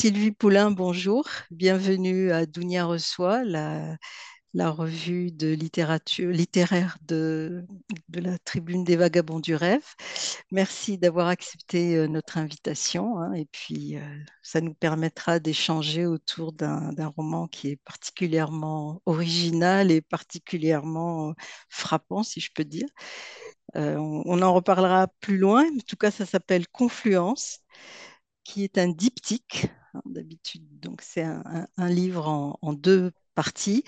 Sylvie Poulain, bonjour. Bienvenue à Dounia Reçoit, la, revue de littérature littéraire de, la Tribune des Vagabonds du Rêve. Merci d'avoir accepté euh, notre invitation hein, et puis euh, ça nous permettra d'échanger autour d'un roman qui est particulièrement original et particulièrement euh, frappant, si je peux dire. On en reparlera plus loin. En tout cas, ça s'appelle Confluence qui est un diptyque, hein, d'habitude. Donc, c'est un, livre en, deux parties,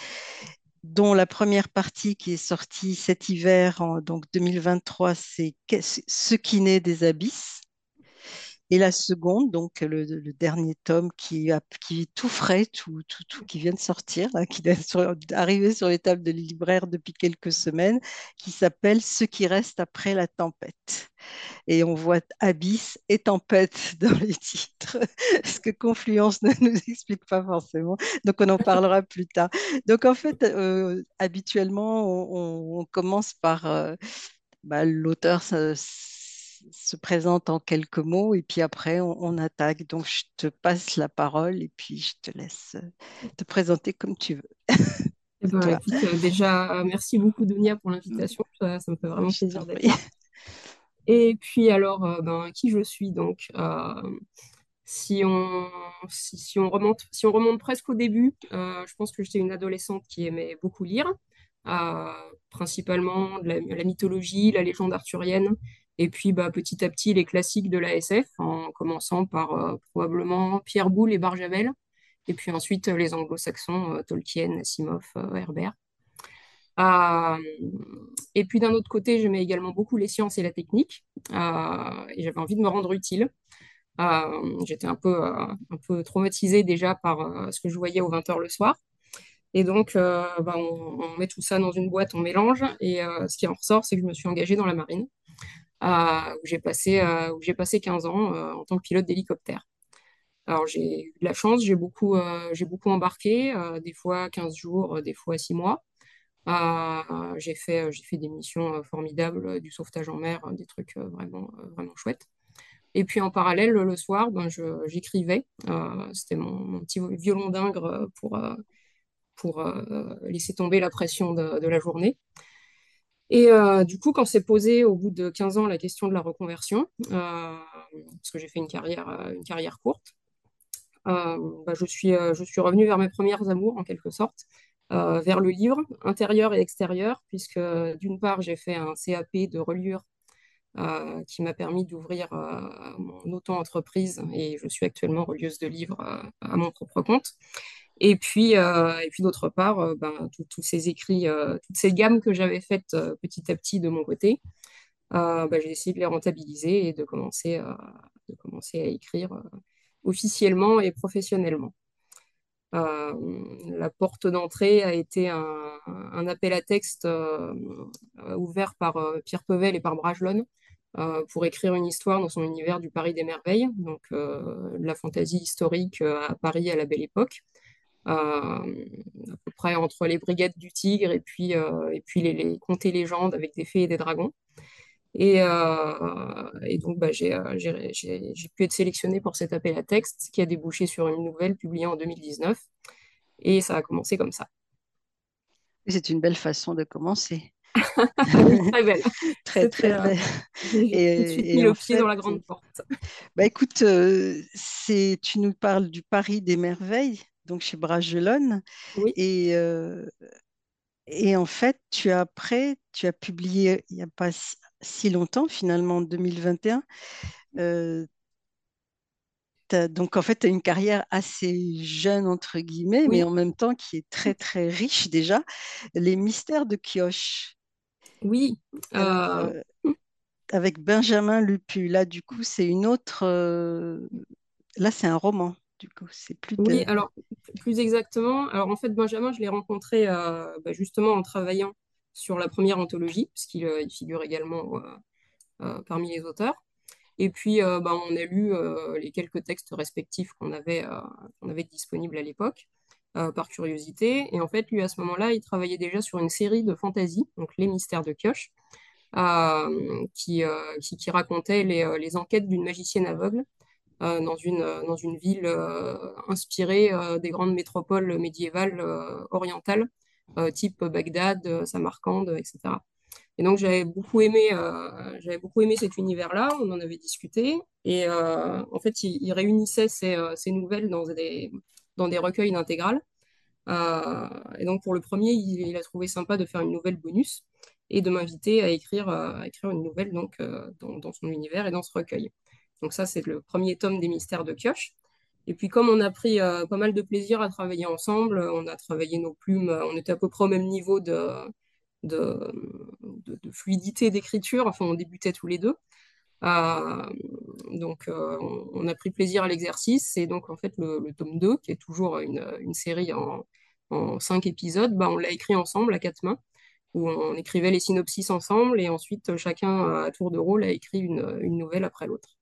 dont la première partie qui est sortie cet hiver, donc 2023, c'est Ce qui naît des abysses. Et la seconde, donc le, dernier tome qui, est tout frais, tout, qui vient de sortir, là, qui est arrivé sur les tables de libraires depuis quelques semaines, qui s'appelle Ce qui reste après la tempête et on voit abysse et tempête dans les titres, ce que Confluence ne nous explique pas forcément. Donc on en parlera plus tard. Donc en fait, euh, habituellement, on, on commence par euh, bah, l'auteur se, se présente en quelques mots et puis après on, on attaque. Donc je te passe la parole et puis je te laisse euh, te présenter comme tu veux. Eh ben, écoute, euh, déjà, euh, merci beaucoup, Dunia, pour Mm. l'invitation. Ça, ça me fait vraiment Je plaisir d'être là. Et puis, alors, ben, qui je suis? Donc euh, si on, si, si on remonte, si on remonte presque au début, euh, je pense que j'étais une adolescente qui aimait beaucoup lire, euh, principalement de la, la mythologie, la légende arthurienne, et puis bah, petit à petit les classiques de la SF, en commençant par euh, probablement Pierre Boulle et Barjavel, et puis ensuite euh, les anglo-saxons, euh, Tolkien, Asimov, Herbert. Et puis d'un autre côté, j'aimais également beaucoup les sciences et la technique, et j'avais envie de me rendre utile. J'étais un peu, un peu traumatisée déjà par ce que je voyais aux 20 heures le soir. Et donc, bah, on, on met tout ça dans une boîte, on mélange, et ce qui en ressort, c'est que je me suis engagée dans la marine, où j'ai passé, euh, j'ai passé 15 ans euh, en tant que pilote d'hélicoptère. Alors, j'ai eu de la chance, j'ai beaucoup, euh, beaucoup embarqué, des fois 15 jours, des fois 6 mois. J'ai fait, fait des missions formidables, du sauvetage en mer, des trucs vraiment, vraiment chouettes. Et puis en parallèle, le, soir, ben, j'écrivais. C'était mon, petit violon d'ingre pour, pour laisser tomber la pression de la journée. Et euh, du coup, quand s'est posé au bout de 15 ans la question de la reconversion, euh, parce que j'ai fait une carrière, euh, courte, bah, je suis, revenue vers mes premières amours, en quelque sorte, vers le livre, intérieur et extérieur, puisque d'une part, j'ai fait un CAP de reliure qui m'a permis d'ouvrir mon auto-entreprise et je suis actuellement relieuse de livres à mon propre compte. Et puis, euh, et puis d'autre part, euh, ben, tous ces écrits, euh, toutes ces gammes que j'avais faites euh, petit à petit de mon côté, ben, j'ai essayé de les rentabiliser et de commencer, à écrire officiellement et professionnellement. La porte d'entrée a été un, appel à texte ouvert par Pierre Pevel et par Bragelonne pour écrire une histoire dans son univers du Paris des Merveilles, donc la fantaisie historique à Paris à la Belle Époque, à peu près entre les Brigades du Tigre et puis, euh, et puis les, les contes et légendes avec des fées et des dragons. Et, euh, et donc, bah, j'ai, euh, pu être sélectionnée pour cet appel à texte qui a débouché sur une nouvelle publiée en 2019. Et ça a commencé comme ça. C'est une belle façon de commencer. Très belle. Très, très euh, belle. tout de suite Et, mis et le en pied dans la grande porte. bah écoute, euh, tu nous parles du Paris des merveilles, donc chez Bragelonne. Oui, Et, euh, et en fait, tu as après, tu as publié il n'y a pas si, longtemps, finalement, en 2021. euh, donc en fait, tu as une carrière assez jeune, entre guillemets, mais en même temps qui est très, très riche déjà. Les mystères de Kioche. oui. Euh, avec Benjamin Lupu. Là, du coup, c'est une autre. Là, c'est un roman. Du coup, c'est plus oui, alors plus exactement. Alors en fait, Benjamin, je l'ai rencontré euh, bah, justement en travaillant sur la première anthologie, puisqu'il euh, figure également euh, parmi les auteurs. Et puis, bah, on a lu les quelques textes respectifs qu'on avait, qu'on avait disponibles à l'époque, par curiosité. Et en fait, lui, à ce moment-là, il travaillait déjà sur une série de fantasy, donc Les Mystères de Kioche, qui, qui, qui racontait les, les enquêtes d'une magicienne aveugle dans une, dans une ville inspirée des grandes métropoles médiévales orientales, type Bagdad, Samarcande, etc. Et donc j'avais beaucoup aimé, beaucoup aimé cet univers-là. On en avait discuté et en fait il, réunissait ces, nouvelles dans des, dans des recueils d'intégrales. et donc pour le premier, il, a trouvé sympa de faire une nouvelle bonus et de m'inviter à écrire, euh, à écrire une nouvelle donc, euh, dans, son univers et dans ce recueil. Donc ça, c'est le premier tome des mystères de Kioche. Et puis comme on a pris euh, pas mal de plaisir à travailler ensemble, on a travaillé nos plumes, on était à peu près au même niveau de, fluidité d'écriture, enfin on débutait tous les deux. Euh, donc on, a pris plaisir à l'exercice et donc en fait le, tome 2, qui est toujours une, série en, en cinq épisodes, bah, on l'a écrit ensemble à quatre mains où on écrivait les synopsis ensemble et ensuite chacun à tour de rôle a écrit une nouvelle après l'autre.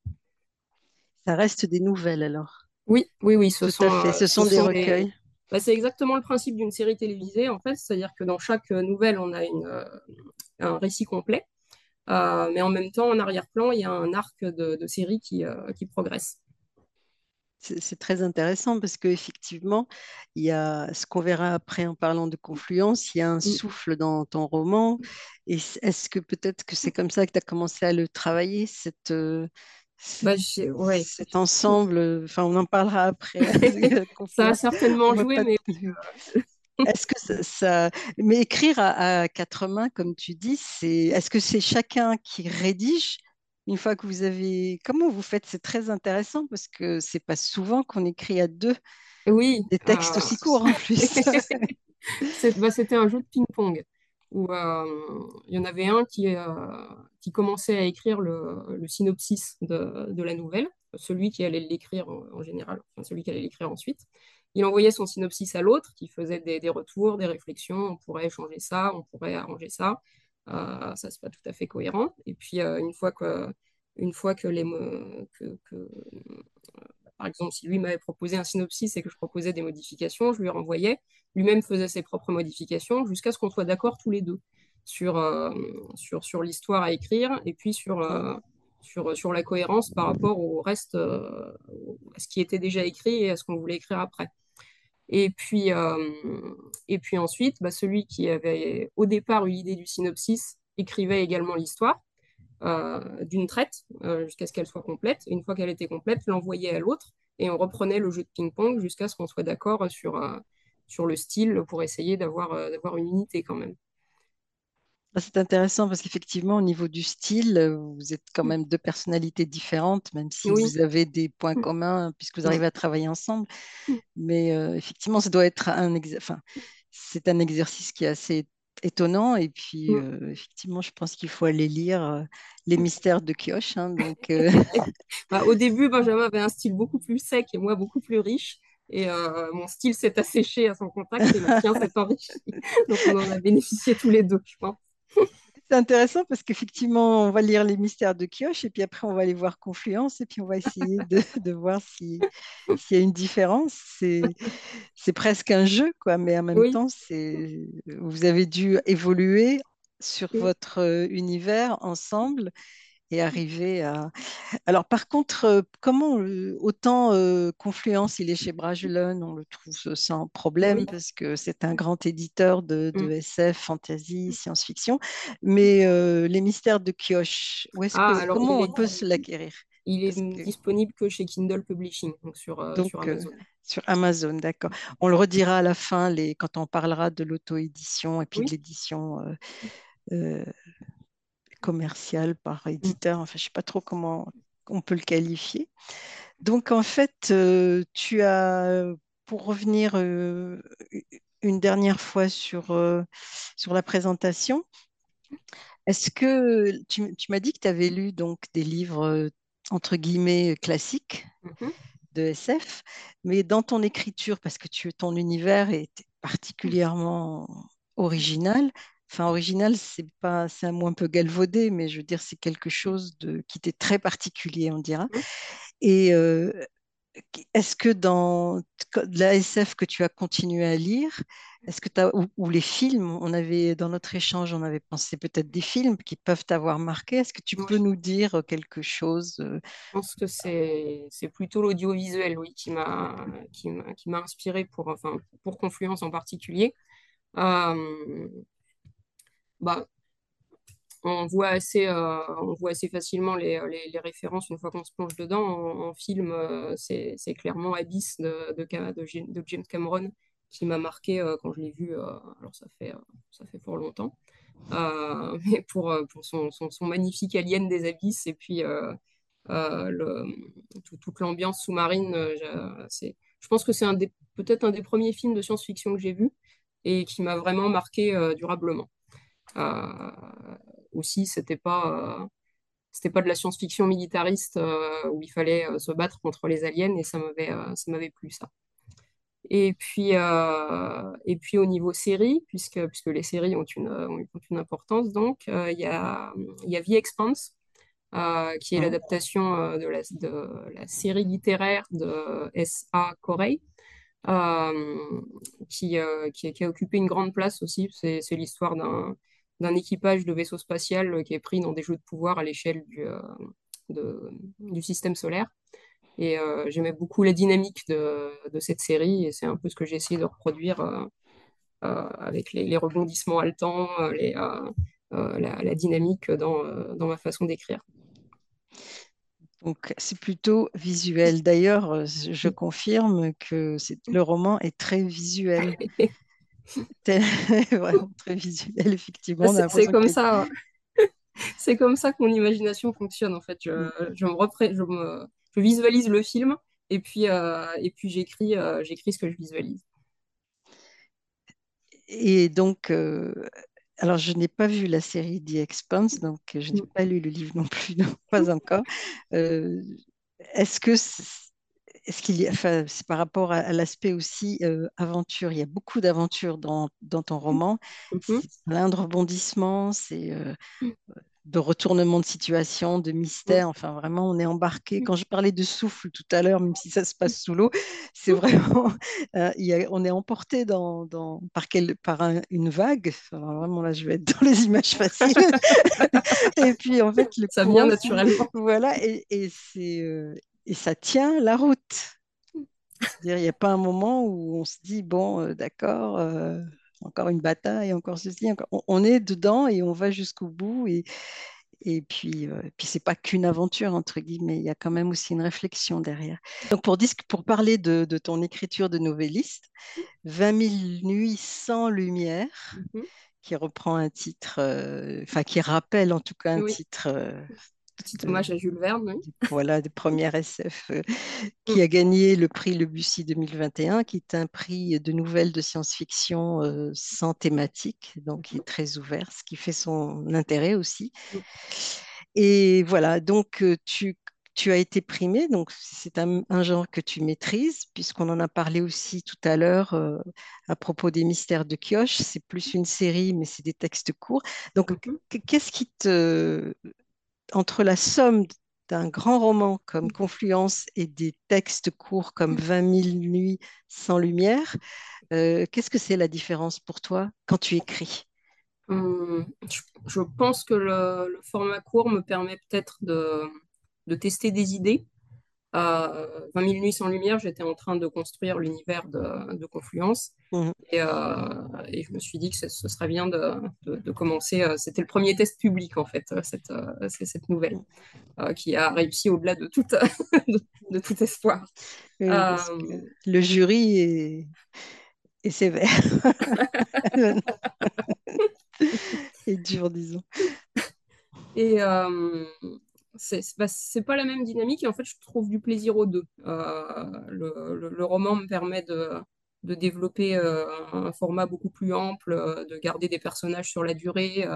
Ça reste des nouvelles alors Oui, oui, oui. Ce Tout sont, à fait, ce, sont, des recueils. Bah, c'est exactement le principe d'une série télévisée en fait, c'est-à-dire que dans chaque nouvelle on a une, un récit complet, euh, mais en même temps en arrière-plan il y a un arc de, de série qui, euh, qui progresse. C'est très intéressant parce qu'effectivement, il y a ce qu'on verra après en parlant de confluence, il y a un Mm. souffle dans ton roman. Et est-ce que peut-être que c'est comme ça que tu as commencé à le travailler, euh, cette- Bah, ouais. cet ensemble? euh, Enfin, on en parlera après. de Ça a certainement joué, mais Est-ce que ça, ça- Mais écrire à, à quatre mains, comme tu dis, c'est. Est-ce que c'est chacun qui rédige? Une fois que vous avez. Comment vous faites? C'est très intéressant parce que c'est pas souvent qu'on écrit à deux oui. des textes euh, aussi courts en plus. Bah, c'était un jeu de ping-pong où euh, il y en avait un qui, euh, qui commençait à écrire le, synopsis de, de la nouvelle, celui qui allait l'écrire en, général, enfin, celui qui allait l'écrire ensuite. Il envoyait son synopsis à l'autre qui faisait des, des retours, des réflexions, on pourrait changer ça, on pourrait arranger ça. Euh, ça, c'est pas tout à fait cohérent. Et puis, une fois que, une fois que les, que, que, par exemple, si lui m'avait proposé un synopsis et que je proposais des modifications, je lui renvoyais. Lui-même faisait ses propres modifications jusqu'à ce qu'on soit d'accord tous les deux sur, euh, sur, sur l'histoire à écrire et puis sur, euh, sur, sur la cohérence par rapport au reste, euh, à ce qui était déjà écrit et à ce qu'on voulait écrire après. Et puis, et puis ensuite, bah, celui qui avait au départ eu l'idée du synopsis écrivait également l'histoire d'une traite euh, jusqu'à ce qu'elle soit complète. Et une fois qu'elle était complète, l'envoyait à l'autre et on reprenait le jeu de ping-pong jusqu'à ce qu'on soit d'accord sur, euh, sur le style pour essayer d'avoir euh, une unité quand même. Ah, C'est intéressant parce qu'effectivement, au niveau du style, euh, vous êtes quand même deux personnalités différentes, même si Oui. vous avez des points communs puisque vous arrivez à travailler ensemble. Mais euh, effectivement, ça doit être un, enfin, c'est un exercice qui est assez étonnant. Et puis, Mm. euh, effectivement, je pense qu'il faut aller lire euh, Les Mystères de Kioche. hein. donc, euh, Bah, au début, Benjamin avait un style beaucoup plus sec et moi beaucoup plus riche. Et mon style s'est asséché à son contact et le tien s'est enrichi. Donc on en a bénéficié tous les deux, je pense. C'est intéressant parce qu'effectivement, on va lire Les Mystères de Kioche et puis après, on va aller voir Confluence et puis on va essayer de, de voir si, s'il y a une différence. C'est, presque un jeu, quoi, mais en même Oui, temps, c'est, vous avez dû évoluer sur oui. votre euh, univers ensemble et arriver à... Alors, par contre, comment autant euh, Confluence, il est chez Bragelonne, on le trouve sans problème Oui. parce que c'est un grand éditeur de, de Mm. SF, fantasy, science-fiction, mais euh, les mystères de Kioche, où est-ce Ah, que, comment on peut se l'acquérir? il est que, disponible que chez Kindle Publishing, donc sur, euh, euh, Amazon. sur Amazon, d'accord. On le redira à la fin les, quand on parlera de l'auto-édition et puis de Oui. l'édition euh, euh, commerciale par Mm. éditeur. Enfin, je ne sais pas trop comment on peut le qualifier. Donc, en fait, euh, tu as, pour revenir euh, une dernière fois sur, euh, sur la présentation, est-ce que tu, tu m'as dit que tu avais lu donc des livres euh, entre guillemets classiques Mhm. de SF, mais dans ton écriture, parce que tu, ton univers est particulièrement original. Enfin, original, c'est pas, c'est un mot un peu galvaudé, mais je veux dire, c'est quelque chose de, qui était très particulier, on dira. Mhm. Et euh, est-ce que dans la SF que tu as continué à lire, est-ce que tu as, ou, les films, on avait, dans notre échange, on avait pensé peut-être des films qui peuvent t'avoir marqué. Est-ce que tu peux nous dire quelque chose Je pense que c'est, c'est plutôt l'audiovisuel, oui, qui m'a, qui m'a, qui m'a inspiré pour, enfin, pour Confluence en particulier. Euh, bah, on voit assez, euh, on voit assez facilement les, les, références une fois qu'on se plonge dedans. En, film, euh, c'est clairement Abyss de, James Cameron qui m'a marqué euh, quand je l'ai vu. alors ça fait, ça fait fort longtemps. mais pour, son, magnifique alien des abysses et puis toute l'ambiance sous-marine, je pense que c'est peut-être un des premiers films de science-fiction que j'ai vu et qui m'a vraiment marqué durablement. Euh, aussi, c'était pas, euh, c'était pas de la science-fiction militariste euh, où il fallait se battre contre les aliens et ça m'avait, ça m'avait plu ça. Et puis, et puis au niveau série, puisque, puisque les séries ont une, ont une importance, donc il y, a, y a The Expanse, qui est mmh. l'adaptation de, la, de la série littéraire de S.A. Corey, qui, qui, qui, a occupé une grande place aussi. C'est, c'est l'histoire d'un, d'un équipage de vaisseau spatial euh, qui est pris dans des jeux de pouvoir à l'échelle du, euh, du système solaire. Et euh, j'aimais beaucoup la dynamique de, de, cette série et c'est un peu ce que j'ai essayé de reproduire avec les, rebondissements haletants, les, la, la, dynamique dans, dans ma façon d'écrire. Donc, c'est plutôt visuel. D'ailleurs, je confirme que le roman est très visuel. vraiment très visuel, effectivement. C'est comme ça. c'est comme ça que mon imagination fonctionne en fait. Je, mm. je me, je, me... je, visualise le film et puis, euh, et puis j'écris euh, j'écris ce que je visualise. Et donc, euh, alors je n'ai pas vu la série The Expanse, donc je n'ai mm. pas lu le livre non plus, non, pas encore. Est-ce que qu'il enfin, c'est par rapport à, l'aspect aussi euh, aventure. Il y a beaucoup d'aventures dans, dans, ton roman. Mmh. C'est plein de rebondissements, c'est euh, mmh. de retournements de situation, de mystère. Mmh. Enfin, vraiment, on est embarqué. Quand je parlais de souffle tout à l'heure, même si ça se passe sous l'eau, c'est vraiment, euh, il y a, on est emporté dans, dans, par, quel, par une vague. vraiment, là, je vais être dans les images faciles. et puis, en fait, le ça vient naturellement. Voilà, et, et c'est et ça tient la route. il n'y a pas un moment où on se dit, bon, euh, d'accord, euh, encore une bataille, encore ceci. On, est dedans et on va jusqu'au bout. Et, et puis, euh, puis ce n'est pas qu'une aventure, entre guillemets, il y a quand même aussi une réflexion derrière. Donc, pour, pour parler de, ton écriture de novelliste, 20 000 nuits sans lumière, mm-hmm. qui reprend un titre, enfin, qui rappelle en tout cas un titre Petit hommage à Jules Verne. Voilà, de première SF euh, qui a gagné le prix Le Bussy 2021, qui est un prix de nouvelles de science-fiction euh, sans thématique, donc qui est très ouvert, ce qui fait son intérêt aussi. Et voilà, donc euh, tu, tu as été primé, donc c'est un, genre que tu maîtrises, puisqu'on en a parlé aussi tout à l'heure à propos des mystères de Kioche. C'est plus une série, mais c'est des textes courts. Donc, mhm. qu'est-ce qui te entre la somme d'un grand roman comme mm. Confluence et des textes courts comme 20 mm. 000 nuits sans lumière, euh, qu'est-ce que c'est la différence pour toi quand tu écris? Hum, je, pense que le, format court me permet peut-être de, tester des idées. À 20 000 nuits sans lumière, j'étais en train de construire l'univers de, Confluence. Mmh. Euh, et, je me suis dit que ce, serait bien de, commencer. Euh, c'était le premier test public, en fait, euh, cette, cette nouvelle, qui a réussi au-delà de tout, de, tout espoir. le jury est, est sévère. et dur, disons. Et, bah, c'est pas la même dynamique et en fait je trouve du plaisir aux deux. Euh, le, roman me permet de, de développer euh, un format beaucoup plus ample, euh, de garder des personnages sur la durée,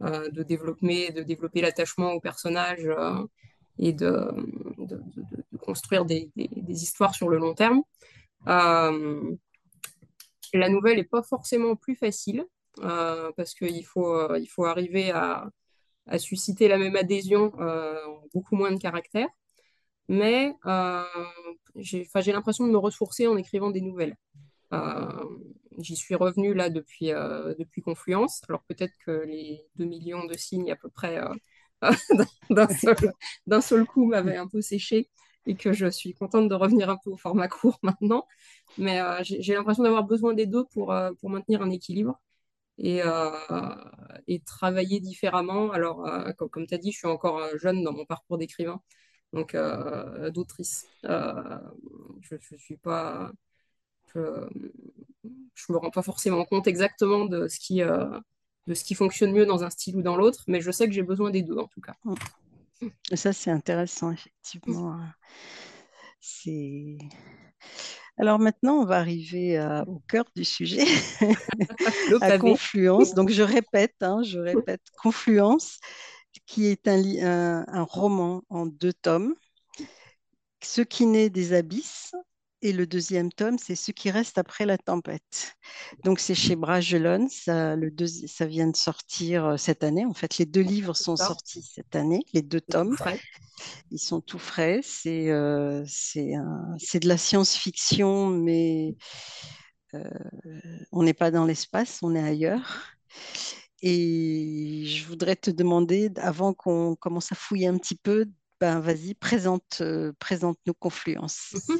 de développer, de développer l'attachement aux personnages et de, construire des, des, histoires sur le long terme. la nouvelle n'est pas forcément plus facile parce qu'il faut, il faut arriver à à susciter la même adhésion euh, beaucoup moins de caractères. mais euh, j'ai l'impression de me ressourcer en écrivant des nouvelles. Euh, j'y suis revenue là depuis, depuis Confluence. Alors peut-être que les 2 millions de signes à peu près d'un seul, coup m'avaient un peu séché et que je suis contente de revenir un peu au format court maintenant. Mais j'ai l'impression d'avoir besoin des deux pour, pour maintenir un équilibre et, et travailler différemment. Alors, comme, comme tu as dit, je suis encore jeune dans mon parcours d'écrivain donc euh, d'autrice. Euh, je ne me rends pas forcément compte exactement de ce, qui, euh, de ce qui fonctionne mieux dans un style ou dans l'autre, mais je sais que j'ai besoin des deux en tout cas. Et ça, c'est intéressant, effectivement. C'est. Alors maintenant, on va arriver au cœur du sujet, à Confluence. Donc je répète, hein, je répète, Confluence, qui est un, un, roman en deux tomes. Ce qui naît des abysses, et le deuxième tome, c'est Ce qui reste après la tempête. Donc c'est chez Bragelonne, ça, le ça vient de sortir euh, cette année. En fait, les deux livres sont sortis cette année, les deux tomes. Ils sont tout frais. C'est euh, de la science-fiction, mais euh, on n'est pas dans l'espace, on est ailleurs. Et je voudrais te demander, avant qu'on commence à fouiller un petit peu, ben vas-y, présente, euh, présente-nous Confluence. Mhm. Euh,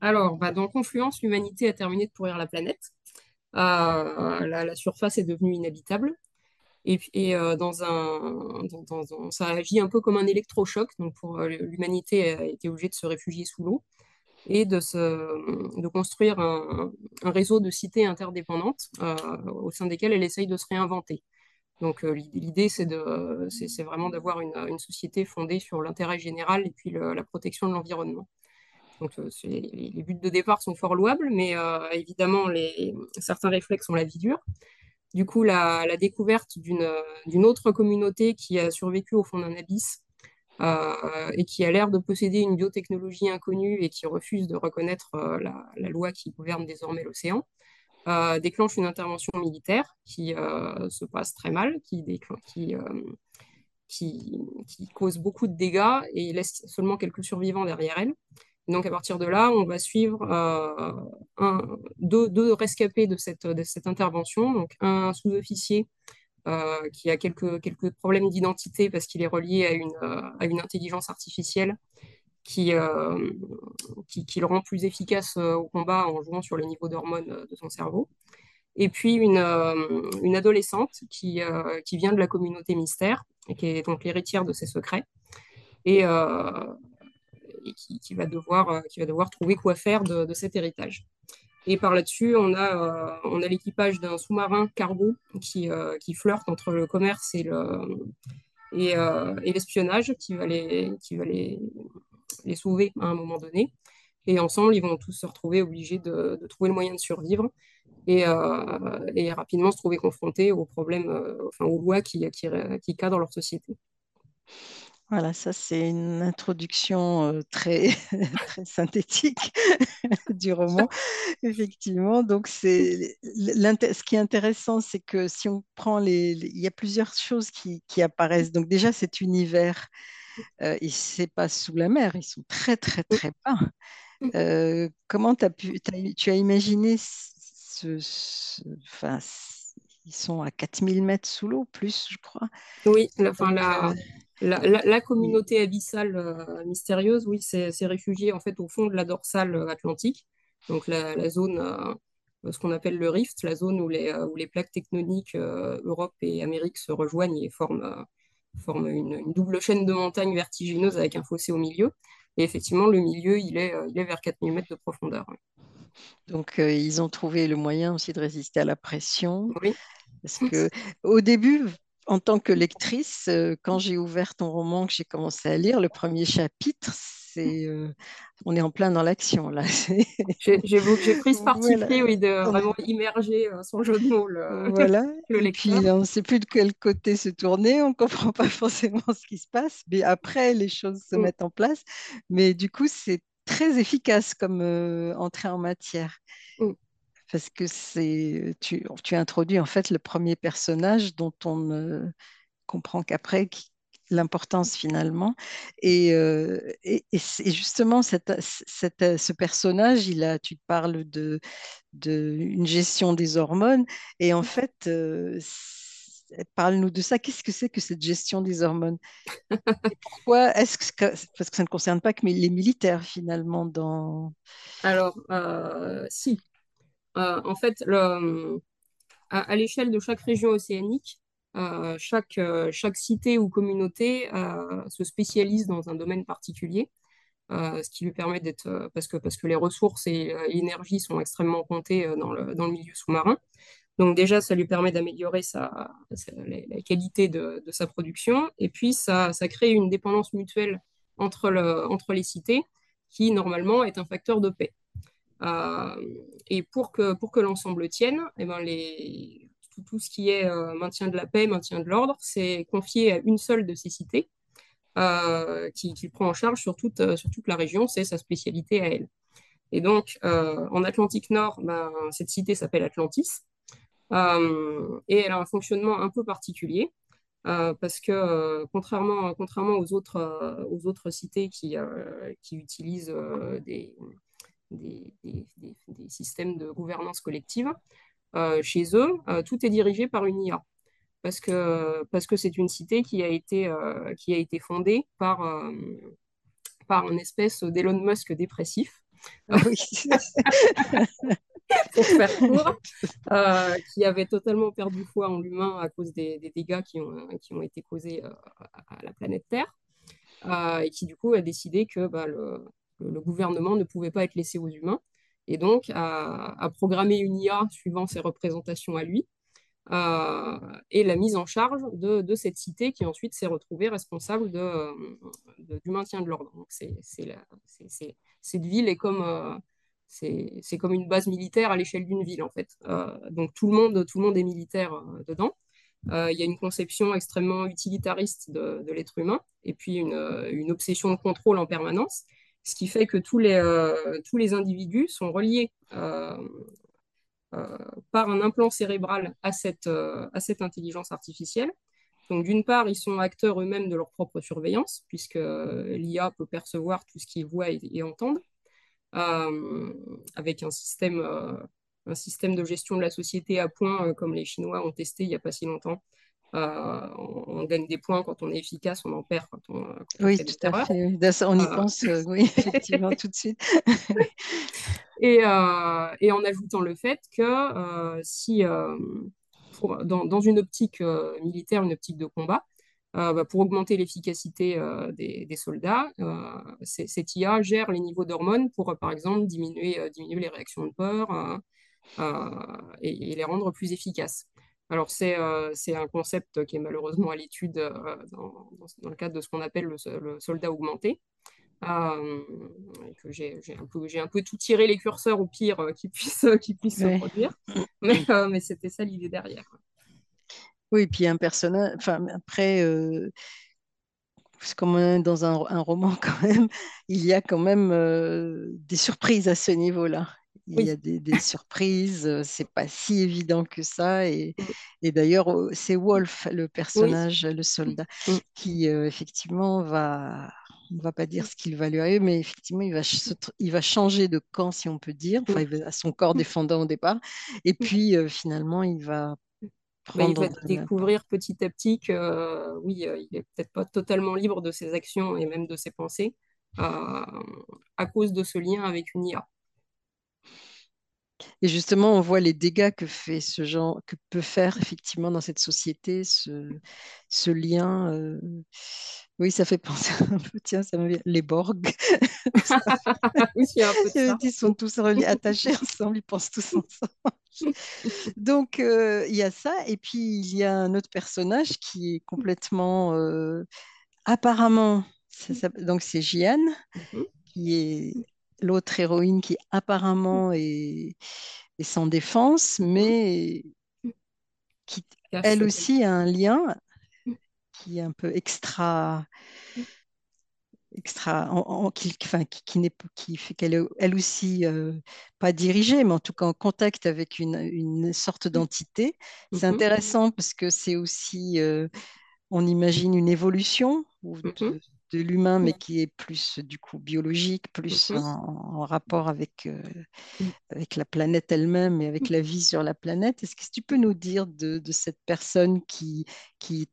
alors, bah, dans Confluence, l'humanité a terminé de pourrir la planète. Euh, la, surface est devenue inhabitable. Et, et dans, un, ça agit un peu comme un électrochoc. Donc, pour l'humanité a été obligée de se réfugier sous l'eau et de, construire un, réseau de cités interdépendantes euh, au sein desquelles elle essaye de se réinventer. Donc euh, l'idée, c'est vraiment d'avoir une, société fondée sur l'intérêt général et puis la protection de l'environnement. Donc euh, les, buts de départ sont fort louables, mais évidemment, les, certains réflexes ont la vie dure. Du coup, la, découverte d'une autre communauté qui a survécu au fond d'un abysse euh, et qui a l'air de posséder une biotechnologie inconnue et qui refuse de reconnaître euh, la, loi qui gouverne désormais l'océan, euh, déclenche une intervention militaire qui se passe très mal, qui, cause beaucoup de dégâts et laisse seulement quelques survivants derrière elle. Donc à partir de là, on va suivre un, deux, deux, rescapés de cette, de cette intervention, donc un sous-officier euh, qui a quelques, quelques problèmes d'identité parce qu'il est relié à une, euh, à une intelligence artificielle qui, euh, qui, le rend plus efficace au combat en jouant sur les niveaux d'hormones de son cerveau. Et puis une, une adolescente qui, qui vient de la communauté mystère et qui est donc l'héritière de ses secrets et, et qui, qui, va devoir, trouver quoi faire de, cet héritage. Et par là-dessus, on a, euh, l'équipage d'un sous-marin cargo qui, euh, qui, flirte entre le commerce et, le, et, euh, et l'espionnage, qui va, les, sauver à un moment donné. Et ensemble, ils vont tous se retrouver obligés de, trouver le moyen de survivre et, rapidement se trouver confrontés aux problèmes, enfin aux lois qui cadrent leur société. Voilà, ça c'est une introduction euh, très, très synthétique du roman, effectivement. Donc, c'est ce qui est intéressant, c'est que si on prend les, il y a plusieurs choses qui, qui apparaissent. Donc, déjà, cet univers, euh, il ne pas sous la mer, ils sont très, très, très bas. Euh, comment as pu, tu as imaginé ce, enfin, ils sont à 4000 mètres sous l'eau, plus, je crois. Oui, enfin, la, la, communauté abyssale euh, mystérieuse, oui, c'est réfugié en fait au fond de la dorsale euh, atlantique, donc la, zone, euh, ce qu'on appelle le rift, la zone où les, où les plaques tectoniques Europe et Amérique se rejoignent et forment, forment une, double chaîne de montagnes vertigineuses avec un fossé au milieu. Et effectivement, le milieu, il est, il est vers 4000 mètres de profondeur. Donc, ils ont trouvé le moyen aussi de résister à la pression. Oui. Parce que au début, en tant que lectrice, euh, quand j'ai ouvert ton roman, que j'ai commencé à lire, le premier chapitre, c'est euh, on est en plein dans l'action là. J'ai pris ce parti pris oui, de vraiment immerger euh, son jeu de mots le, voilà. Et puis on ne sait plus de quel côté se tourner, on ne comprend pas forcément ce qui se passe, mais après les choses se mm. mettent en place. Mais du coup, c'est très efficace comme entrée en matière. Mm parce que c'est tu, tu introduis en fait le premier personnage dont on ne comprend qu'après l'importance finalement. Et, euh, et, et justement, cette, cette, ce personnage, il a, tu parles de, de une gestion des hormones, et en fait, euh, parle-nous de ça. Qu'est-ce que c'est que cette gestion des hormones? Et Pourquoi est-ce que parce que ça ne concerne pas que les militaires finalement dans Alors, euh, si. En fait, à, l'échelle de chaque région océanique, euh, chaque, euh, chaque cité ou communauté euh, se spécialise dans un domaine particulier, ce qui lui permet d'être, parce que, parce que les ressources et l'énergie sont extrêmement comptées dans le, dans le milieu sous-marin. Donc déjà, ça lui permet d'améliorer sa, la, qualité de, de, sa production. Et puis, ça, ça crée une dépendance mutuelle entre, le, entre les cités, qui normalement est un facteur de paix. Euh, et pour que, pour que l'ensemble tienne, eh ben les, tout, ce qui est euh, maintien de la paix, maintien de l'ordre, c'est confié à une seule de ces cités euh, qui, qui, prend en charge sur toute, sur toute la région, c'est sa spécialité à elle. Et donc, en Atlantique Nord, ben, cette cité s'appelle Atlantis, et elle a un fonctionnement un peu particulier. Parce que contrairement, contrairement aux, autres, aux autres cités qui, qui utilisent des, des, des, des, systèmes de gouvernance collective, euh, chez eux, euh, tout est dirigé par une IA. Parce que parce que c'est une cité qui a été, euh, qui a été fondée par, par une espèce d'Elon Musk dépressif. Ah oui. pour faire court, euh, qui avait totalement perdu foi en l'humain à cause des, des, dégâts qui ont, qui ont été causés euh, à la planète Terre, euh, et qui du coup a décidé que bah, le, le, gouvernement ne pouvait pas être laissé aux humains, et donc à, programmer une IA suivant ses représentations à lui, euh, et la mise en charge de, cette cité qui ensuite s'est retrouvée responsable de, du maintien de l'ordre. Donc cette ville est comme, euh, c'est, comme une base militaire à l'échelle d'une ville en fait. Euh, donc tout le monde, tout le monde est militaire euh, dedans. Euh, il y a une conception extrêmement utilitariste de, l'être humain et puis une, obsession de contrôle en permanence ce qui fait que tous les, euh, individus sont reliés euh, euh, par un implant cérébral à cette, intelligence artificielle. Donc d'une part, ils sont acteurs eux-mêmes de leur propre surveillance, puisque l'IA peut percevoir tout ce qu'ils voient et, et entendent, avec un système, un système de gestion de la société à point, comme les Chinois ont testé il n'y a pas si longtemps, euh, on, gagne des points quand on est efficace, on en perd quand on, quand oui, fait tout à fait. On y euh... pense, euh, oui, effectivement, tout de suite. et, euh, et, en ajoutant le fait que si, pour, dans, dans, une optique militaire, une optique de combat, bah, pour augmenter l'efficacité des, des, soldats, cette IA gère les niveaux d'hormones pour, par exemple, diminuer, diminuer les réactions de peur et, et les rendre plus efficaces. Alors, c'est euh, un concept qui est malheureusement à l'étude euh, dans, dans, le cadre de ce qu'on appelle le, le, soldat augmenté. Euh, que j'ai un, peu, un peu tout tiré les curseurs au pire qui ouais. se produire. Mais, mais c'était ça l'idée derrière. Oui, puis un personnage. Enfin, après, comme on est dans un, un, roman quand même, il y a quand même des surprises à ce niveau-là il oui. y a des, des surprises, c'est pas si évident que ça. Et, et d'ailleurs, c'est Wolf, le personnage, oui. le soldat, oui. qui euh, effectivement va, on ne va pas dire ce qu'il va lui arriver, mais effectivement, il va, il va changer de camp, si on peut dire. Enfin, il va à son corps défendant au départ. Et puis, euh, finalement, il va il va découvrir petit à petit que, euh, oui, il n'est peut-être pas totalement libre de ses actions et même de ses pensées euh, à cause de ce lien avec une IA. Et justement, on voit les dégâts que fait ce genre, que peut faire effectivement dans cette société ce, ce lien. Euh... Oui, ça fait penser un peu, tiens, ça me vient, les Borg. oui, il y a un peu de ça. Ils sont tous attachés ensemble, ils pensent tous ensemble. Donc, euh, il y a ça. Et puis, il y a un autre personnage qui est complètement. Euh, apparemment, ça, ça, donc c'est Jian, mm -hmm. qui est l'autre héroïne qui apparemment est, est, sans défense, mais qui elle aussi a un lien qui est un peu extra extra en, en, qui, enfin, qui, qui, qui fait qu'elle est elle aussi euh, pas dirigée mais en tout cas en contact avec une, une sorte d'entité. C'est mm -hmm. intéressant parce que c'est aussi euh, on imagine une évolution de l'humain, mais qui est plus du coup biologique, plus en, en rapport avec, euh, mhm. avec la planète elle-même et avec la vie sur la planète. Est-ce que tu peux nous dire de, de cette personne qui, qui,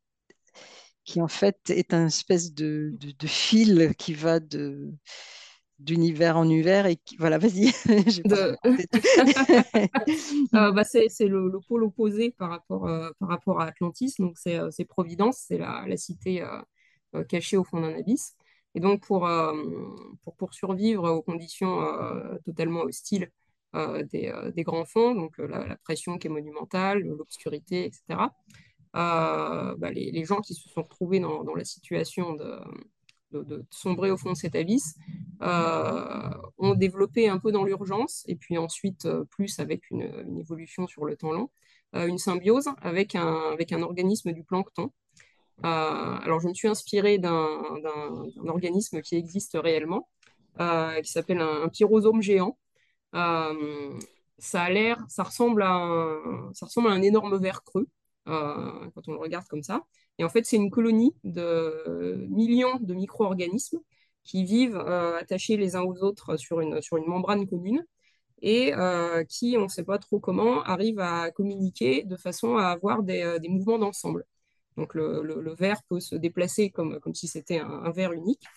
qui en fait est un espèce de, de, de fil qui va de d'univers en univers et qui voilà vas-y De... Euh, bah, c'est le, le pôle opposé par rapport, euh, par rapport à Atlantis. Donc, c'est euh, c'est Providence, c'est la, la cité euh, euh, cachée au fond d'un abysse. Et donc, pour, euh, pour, pour survivre aux conditions euh, totalement hostiles des, des grands fonds, donc la, pression qui est monumentale, l'obscurité, etc., bah, les, les gens qui se sont retrouvés dans, dans la situation de, sombrer au fond de cet abysse euh, ont développé un peu dans l'urgence, et puis ensuite plus avec une, évolution sur le temps long, une symbiose avec un, avec un organisme du plancton. Euh, alors je me suis inspirée d'un organisme qui existe réellement, euh, qui s'appelle un, pyrosome géant. Euh, ça a l'air, ça ressemble à un, ça ressemble à un énorme verre creux quand on le regarde comme ça. Et en fait, c'est une colonie de millions de micro-organismes qui vivent attachés les uns aux autres sur une, sur une membrane commune et qui, on ne sait pas trop comment, arrivent à communiquer de façon à avoir des, des mouvements d'ensemble. Donc le, le, le verre peut se déplacer comme, comme si c'était un, un verre unique,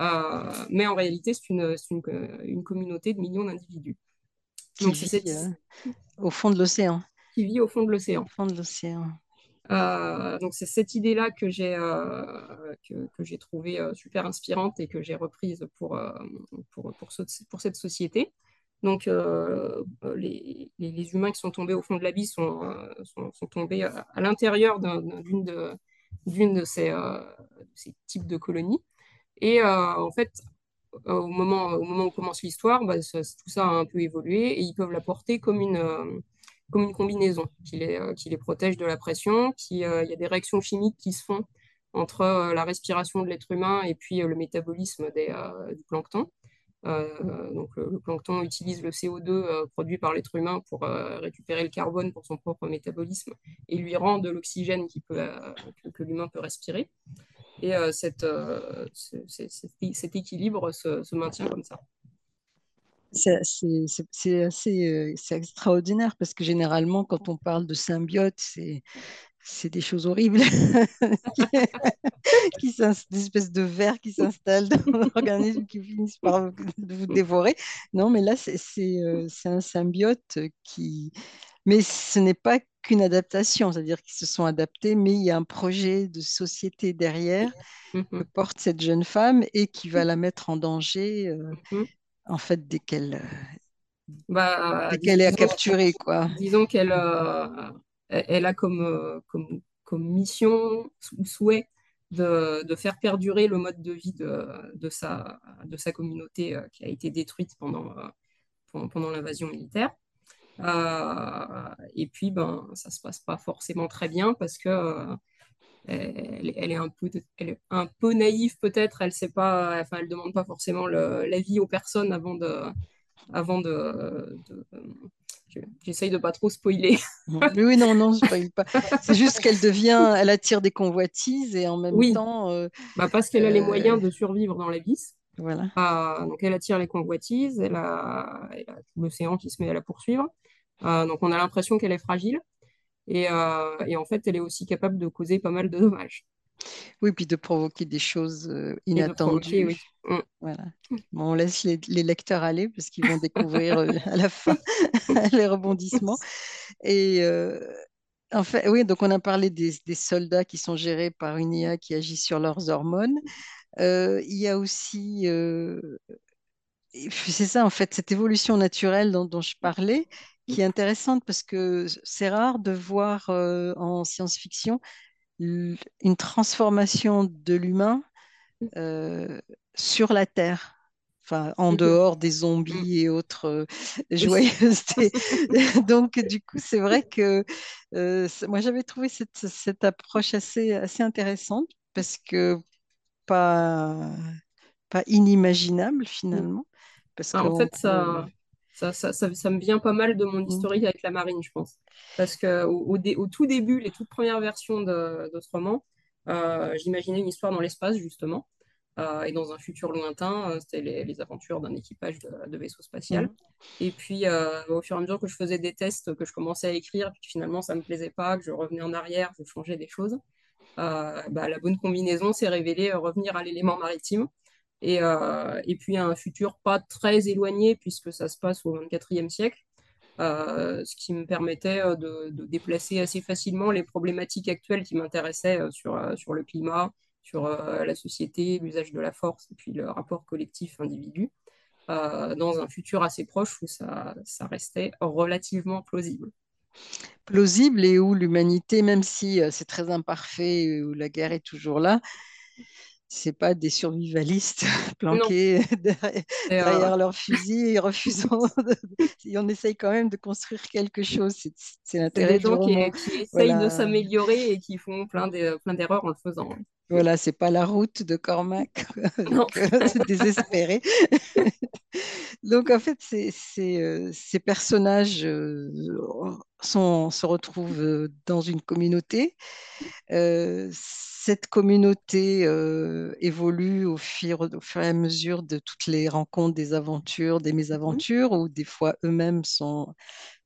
euh, mais en réalité, c'est une, une, une communauté de millions d'individus. qui Donc, vit cette euh, au fond de l'océan qui vit au fond de au l'océan. fond de l'océan Euh, donc, c'est cette idée-là que j'ai euh, que, que j'ai trouvée euh, super inspirante et que j'ai reprise pour, euh, pour, pour, ce- pour cette société. Donc, euh, les, les, humains qui sont tombés au fond de sont, euh, sont, sont tombés à, l'intérieur d'un- d'un- d'une de, ces, euh, types de colonies. Et euh, en fait, euh, au moment, au moment où commence l'histoire, bah, tout ça a un peu évolué et ils peuvent la porter comme une, euh, comme une combinaison qui les, euh, qui les protège de la pression. Euh, il y a des réactions chimiques qui se font entre euh, la respiration de l'être humain et puis euh, le métabolisme euh, du plancton. Euh, donc le, plancton utilise le CO2 euh, produit par l'être humain pour euh, récupérer le carbone pour son propre métabolisme et lui rend de l'oxygène euh, que, que l'humain peut respirer. Et cet équilibre se, se maintient comme ça. C'est assez extraordinaire parce que généralement, quand on parle de symbiote, c'est c'est des choses horribles, qui, des espèces de vers qui s'installent dans l'organisme qui finissent par vous dévorer. Non, mais là, c'est euh, c'est un symbiote qui... Mais ce n'est pas qu'une adaptation, c'est-à-dire qu'ils se sont adaptés, mais il y a un projet de société derrière que Mhm. porte cette jeune femme et qui va la mettre en danger, euh, Mhm. en fait, dès qu'elle Bah, dès dis- qu'elle est à capturer, quoi. disons qu'elle euh, elle a comme, euh, comme, mission ou souhait de, faire perdurer le mode de vie de, sa, communauté euh, qui a été détruite pendant, euh, l'invasion militaire. Et puis, ben, ça se passe pas forcément très bien parce que elle, est un peu, naïve peut-être. Elle elle demande pas forcément l'avis aux personnes avant de, j'essaye de pas trop spoiler. Mais oui, non, non, je ne pas. C'est juste qu'elle devient, elle attire des convoitises et en même Oui, temps, euh, bah parce qu'elle a les euh, moyens de survivre dans la vis. voilà. Euh, donc elle attire les convoitises, elle a, l'océan qui se met à la poursuivre. Euh, donc on a l'impression qu'elle est fragile et, euh, et en fait elle est aussi capable de causer pas mal de dommages Oui, puis de provoquer des choses euh, oui. inattendues. Mm. Voilà. Bon, on laisse les, les lecteurs aller parce qu'ils vont découvrir euh, à la fin les rebondissements. Et euh, en fait, oui, donc on a parlé des, des soldats qui sont gérés par une IA qui agit sur leurs hormones. Euh, il y a aussi, euh, c'est ça en fait, cette évolution naturelle dont, dont je parlais, qui est intéressante parce que c'est rare de voir euh, en science-fiction une transformation de l'humain euh, sur la Terre. Enfin, en Mhm. dehors des zombies et autres euh, joyeusetés. Donc, du coup, c'est vrai que euh, moi, j'avais trouvé cette, cette approche assez, assez intéressante parce que pas, pas inimaginable Mm. finalement. Parce Ah, en fait, ça, ça, ça, ça, ça me vient pas mal de mon mm, historique avec la marine, je pense. Parce que au, au dé- au tout début, les toutes premières versions de, de ce roman, J'imaginais une histoire dans l'espace, justement. et dans un futur lointain, c'était les, aventures d'un équipage de, vaisseau spatial. Mmh. Et puis, au fur et à mesure que je faisais des tests, que je commençais à écrire, puis finalement ça ne me plaisait pas, que je revenais en arrière, je changeais des choses, bah, la bonne combinaison s'est révélée revenir à l'élément maritime. Et, et, puis un futur pas très éloigné, puisque ça se passe au 24e siècle. Euh, ce qui me permettait euh, de, déplacer assez facilement les problématiques actuelles qui m'intéressaient euh, sur, sur le climat, sur la société, l'usage de la force et puis le rapport collectif-individu, dans un futur assez proche où ça, ça restait relativement plausible plausible et où l'humanité, même si c'est très imparfait, où la guerre est toujours là, c'est pas des survivalistes planqués derrière, leur fusil et refusant. on essaye quand même de construire quelque chose. C'est l'intérêt des gens qui, essayent de s'améliorer et qui font plein d'erreurs en le faisant. Voilà, c'est pas la route de Cormac. c'est désespéré. Donc en fait, euh, ces personnages euh, se retrouvent euh, dans une communauté cette communauté euh, évolue au fur, au fur, et à mesure de toutes les rencontres, des aventures, des mésaventures, ou des fois eux-mêmes sont,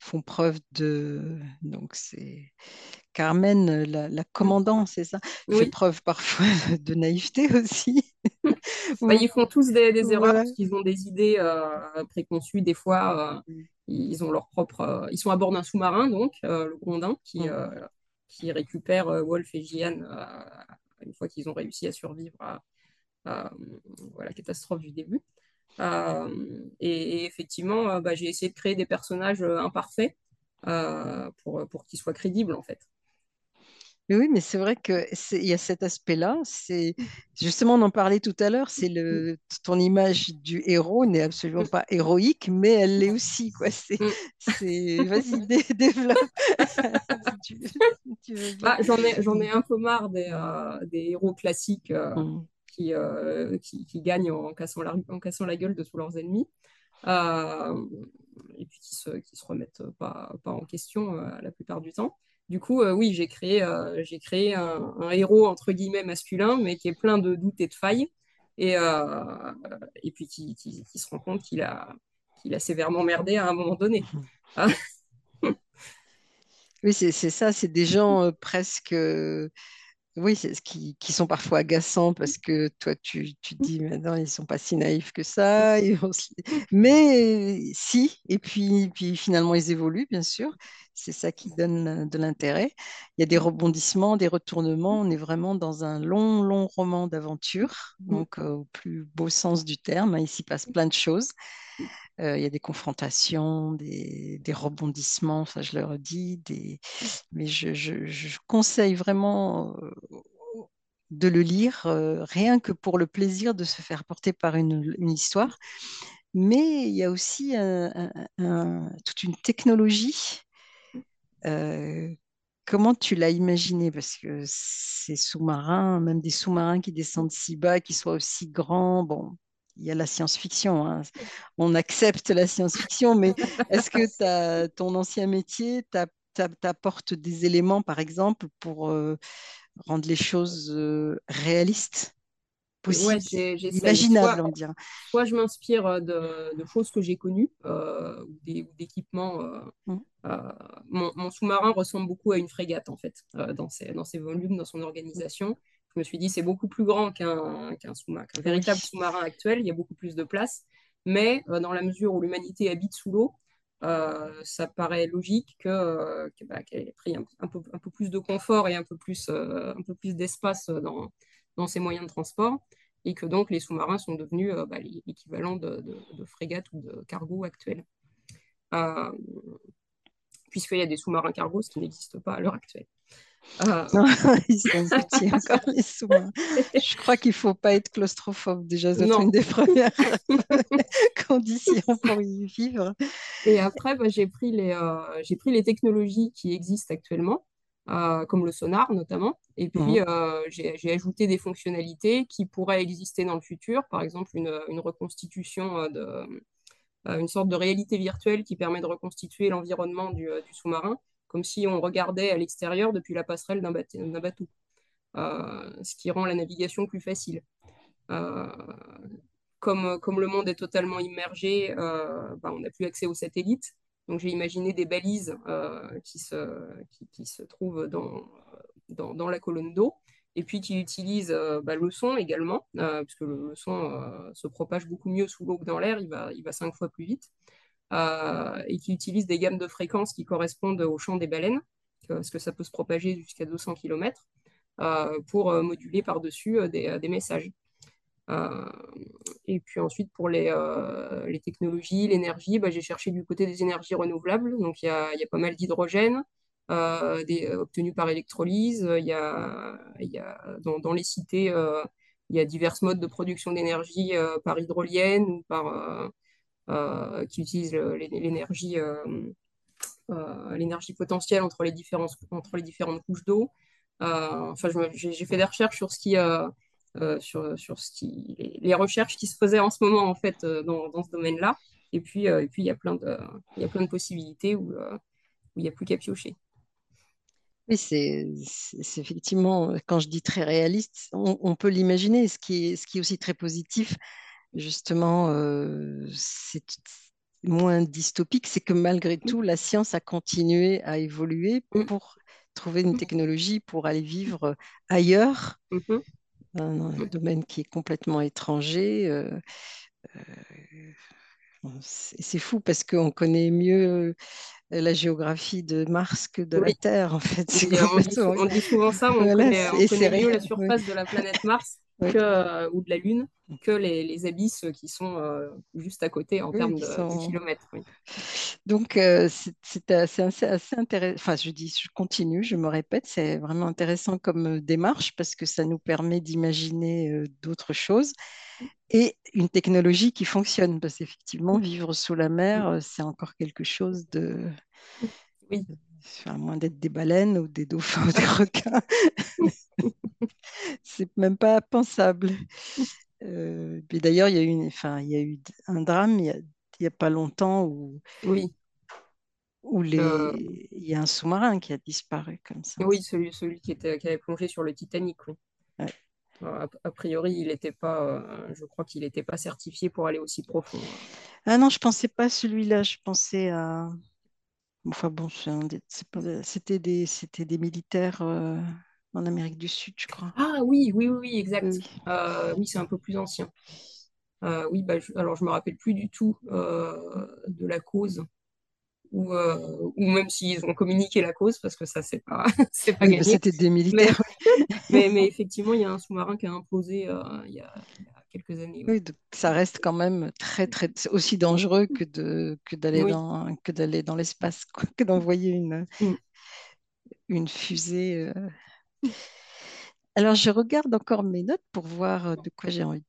font preuve de... Donc c'est Carmen, la, la commandante, c'est ça, fait preuve parfois de naïveté aussi. Bah, ils font tous des, erreurs parce qu'ils ont des idées euh, préconçues. Des fois, euh, mm. ils ont leur propre... ils sont à bord d'un sous-marin, donc, le Grondin, qui... Qui récupèrent euh, Wolf et Gian euh, une fois qu'ils ont réussi à survivre à, la catastrophe du début. Euh, et, effectivement, bah, j'ai essayé de créer des personnages imparfaits pour, pour qu'ils soient crédibles, en fait. Oui, mais c'est vrai qu'il y a cet aspect-là. C'est justement, on en parlait tout à l'heure. C'est le ton image du héros n'est absolument pas héroïque, mais elle l'est aussi. Quoi. C'est, vas-y, développe. Bah, j'en ai, j'en ai un peu marre des, euh, des héros classiques euh, mm. qui, euh, qui, qui, gagnent en cassant, la, en cassant la gueule de tous leurs ennemis. et puis qui se, qui se remettent pas, pas en question la plupart du temps. Du coup, euh, oui, j'ai créé, euh, j'ai créé un, héros entre guillemets masculin, mais qui est plein de doutes et de failles, et, euh, et puis qui, qui, se rend compte qu'il a, qu'il a sévèrement merdé à un moment donné. oui, c'est ça, c'est des gens presque oui, c'est ce qui, qui, sont parfois agaçants parce que toi, tu, tu te dis, maintenant, ils ne sont pas si naïfs que ça. Mais si, et puis, puis finalement, ils évoluent, bien sûr. C'est ça qui donne de l'intérêt. Il y a des rebondissements, des retournements. On est vraiment dans un long, long roman d'aventure, mmh. donc euh, au plus beau sens du terme. Il s'y passe plein de choses. Euh, il y a des confrontations, des, rebondissements, ça je le redis, des... mais je, conseille vraiment euh, de le lire, euh, rien que pour le plaisir de se faire porter par une, histoire. Mais il y a aussi toute une technologie. comment tu l'as imaginé Parce que ces sous-marins, même des sous-marins qui descendent si bas, qui soient aussi grands, bon, y a la science-fiction. Hein. On accepte la science-fiction, mais est-ce que ton ancien métier t'apporte des éléments, par exemple, pour euh, rendre les choses euh, réalistes? Possibles, imaginables, on dirait. Soit je m'inspire euh, de, choses que j'ai connues, ou d'équipements. Mmh. mon, sous-marin ressemble beaucoup à une frégate, en fait, dans, ses, dans ses volumes, dans son organisation je me suis dit, c'est beaucoup plus grand qu'un sous-marin, véritable sous-marin actuel, il y a beaucoup plus de place. Mais euh, dans la mesure où l'humanité habite sous l'eau, euh, ça paraît logique qu'elle bah, ait pris un, peu, un, peu, plus de confort et un peu plus, euh, un peu plus d'espace dans, dans ses moyens de transport, et que donc les sous-marins sont devenus bah, l'équivalent de, de, frégates ou de cargo actuels. Puisqu'il y a des sous-marins cargo, ce qui n'existe pas à l'heure actuelle. Ah. Non, ils sont petits encore les sous. Je crois qu'il ne faut pas être claustrophobe déjà, c'est une des premières conditions pour y vivre. Et après, bah, j'ai pris, les, euh, j'ai pris les technologies qui existent actuellement, euh, comme le sonar notamment, et puis mhm. euh, j'ai, ajouté des fonctionnalités qui pourraient exister dans le futur, par exemple une, une reconstitution de... une sorte de réalité virtuelle qui permet de reconstituer l'environnement du, du sous-marin comme si on regardait à l'extérieur depuis la passerelle d'un bateau. ce qui rend la navigation plus facile. Comme, comme, le monde est totalement immergé, bah, on n'a plus accès aux satellites. Donc j'ai imaginé des balises qui, se, trouvent dans, la colonne d'eau et puis qui utilise euh, bah, le son également, euh, puisque le, son euh, se propage beaucoup mieux sous l'eau que dans l'air, il va cinq fois plus vite, et qui utilise des gammes de fréquences qui correspondent au chant des baleines, parce que ça peut se propager jusqu'à 200 km, pour moduler par-dessus des, messages. et puis ensuite, pour les, technologies, l'énergie, bah, j'ai cherché du côté des énergies renouvelables, donc il y a, pas mal d'hydrogène, euh, euh, par électrolyse. Il y a, dans, les cités, euh, il y a divers modes de production d'énergie par hydrolienne ou par qui utilisent l'énergie l'énergie potentielle entre les, différentes couches d'eau. enfin, j'ai fait des recherches sur ce qui, sur, les, recherches qui se faisaient en ce moment en fait dans, ce domaine-là. Et puis, il y a plein de, possibilités où, il n'y a plus qu'à piocher. Oui, c'est effectivement, quand je dis très réaliste, on, peut l'imaginer. Ce qui est aussi très positif, justement, euh, c'est moins dystopique, c'est que malgré tout, la science a continué à évoluer Mm. pour trouver une technologie pour aller vivre ailleurs, Mhm. dans un domaine qui est complètement étranger. euh, euh, c'est fou parce qu'on connaît mieux la géographie de Mars que de la Terre, en fait. On, dit, on souvent ça, on Voilà, connaît, on mieux la Oui, surface de la planète Mars oui, que, euh, ou de la Lune que les, les abysses qui sont euh, juste à côté en oui, termes de, kilomètres. oui. Donc, euh, c'est assez, intéressant. Enfin, je dis, je continue, je me répète, c'est vraiment intéressant comme démarche parce que ça nous permet d'imaginer d'autres choses et une technologie qui fonctionne. Parce qu'effectivement, vivre sous la mer, c'est encore quelque chose de... Oui, À moins d'être des baleines ou des dauphins ou des requins, c'est même pas pensable. Euh, puis d'ailleurs, il y a eu, une- enfin, il y a eu un drame il y a, il y a pas longtemps où, oui, où Euh, les... il y a un sous-marin qui a disparu comme ça. oui celui, celui qui, était, qui avait plongé sur le Titanic. Oui. Ouais. Euh, A, a priori, il était pas, euh, je crois qu'il n'était pas certifié pour aller aussi profond. Ah non, je pensais pas à celui-là, je pensais à... Enfin bon, c'était des, militaires euh, en Amérique du Sud, je crois. Ah oui, oui, oui, exact. oui. Euh, oui, c'est un peu plus ancien. Euh, oui, bah, je- alors je me rappelle plus du tout de la cause. ou, ou même s'ils ont communiqué la cause, parce que ça, c'est pas, c'est pas Oui, bah, gagné. c'était des militaires. mais, mais effectivement, il y a un sous-marin qui a il y a quelques années. Oui, donc ça reste quand même très, très, aussi dangereux que de, que d'aller oui. dans, que d'aller dans l'espace, quoi, que d'envoyer une, Mm. une fusée. euh. Alors, je regarde encore mes notes pour voir euh, de quoi j'ai envie. de.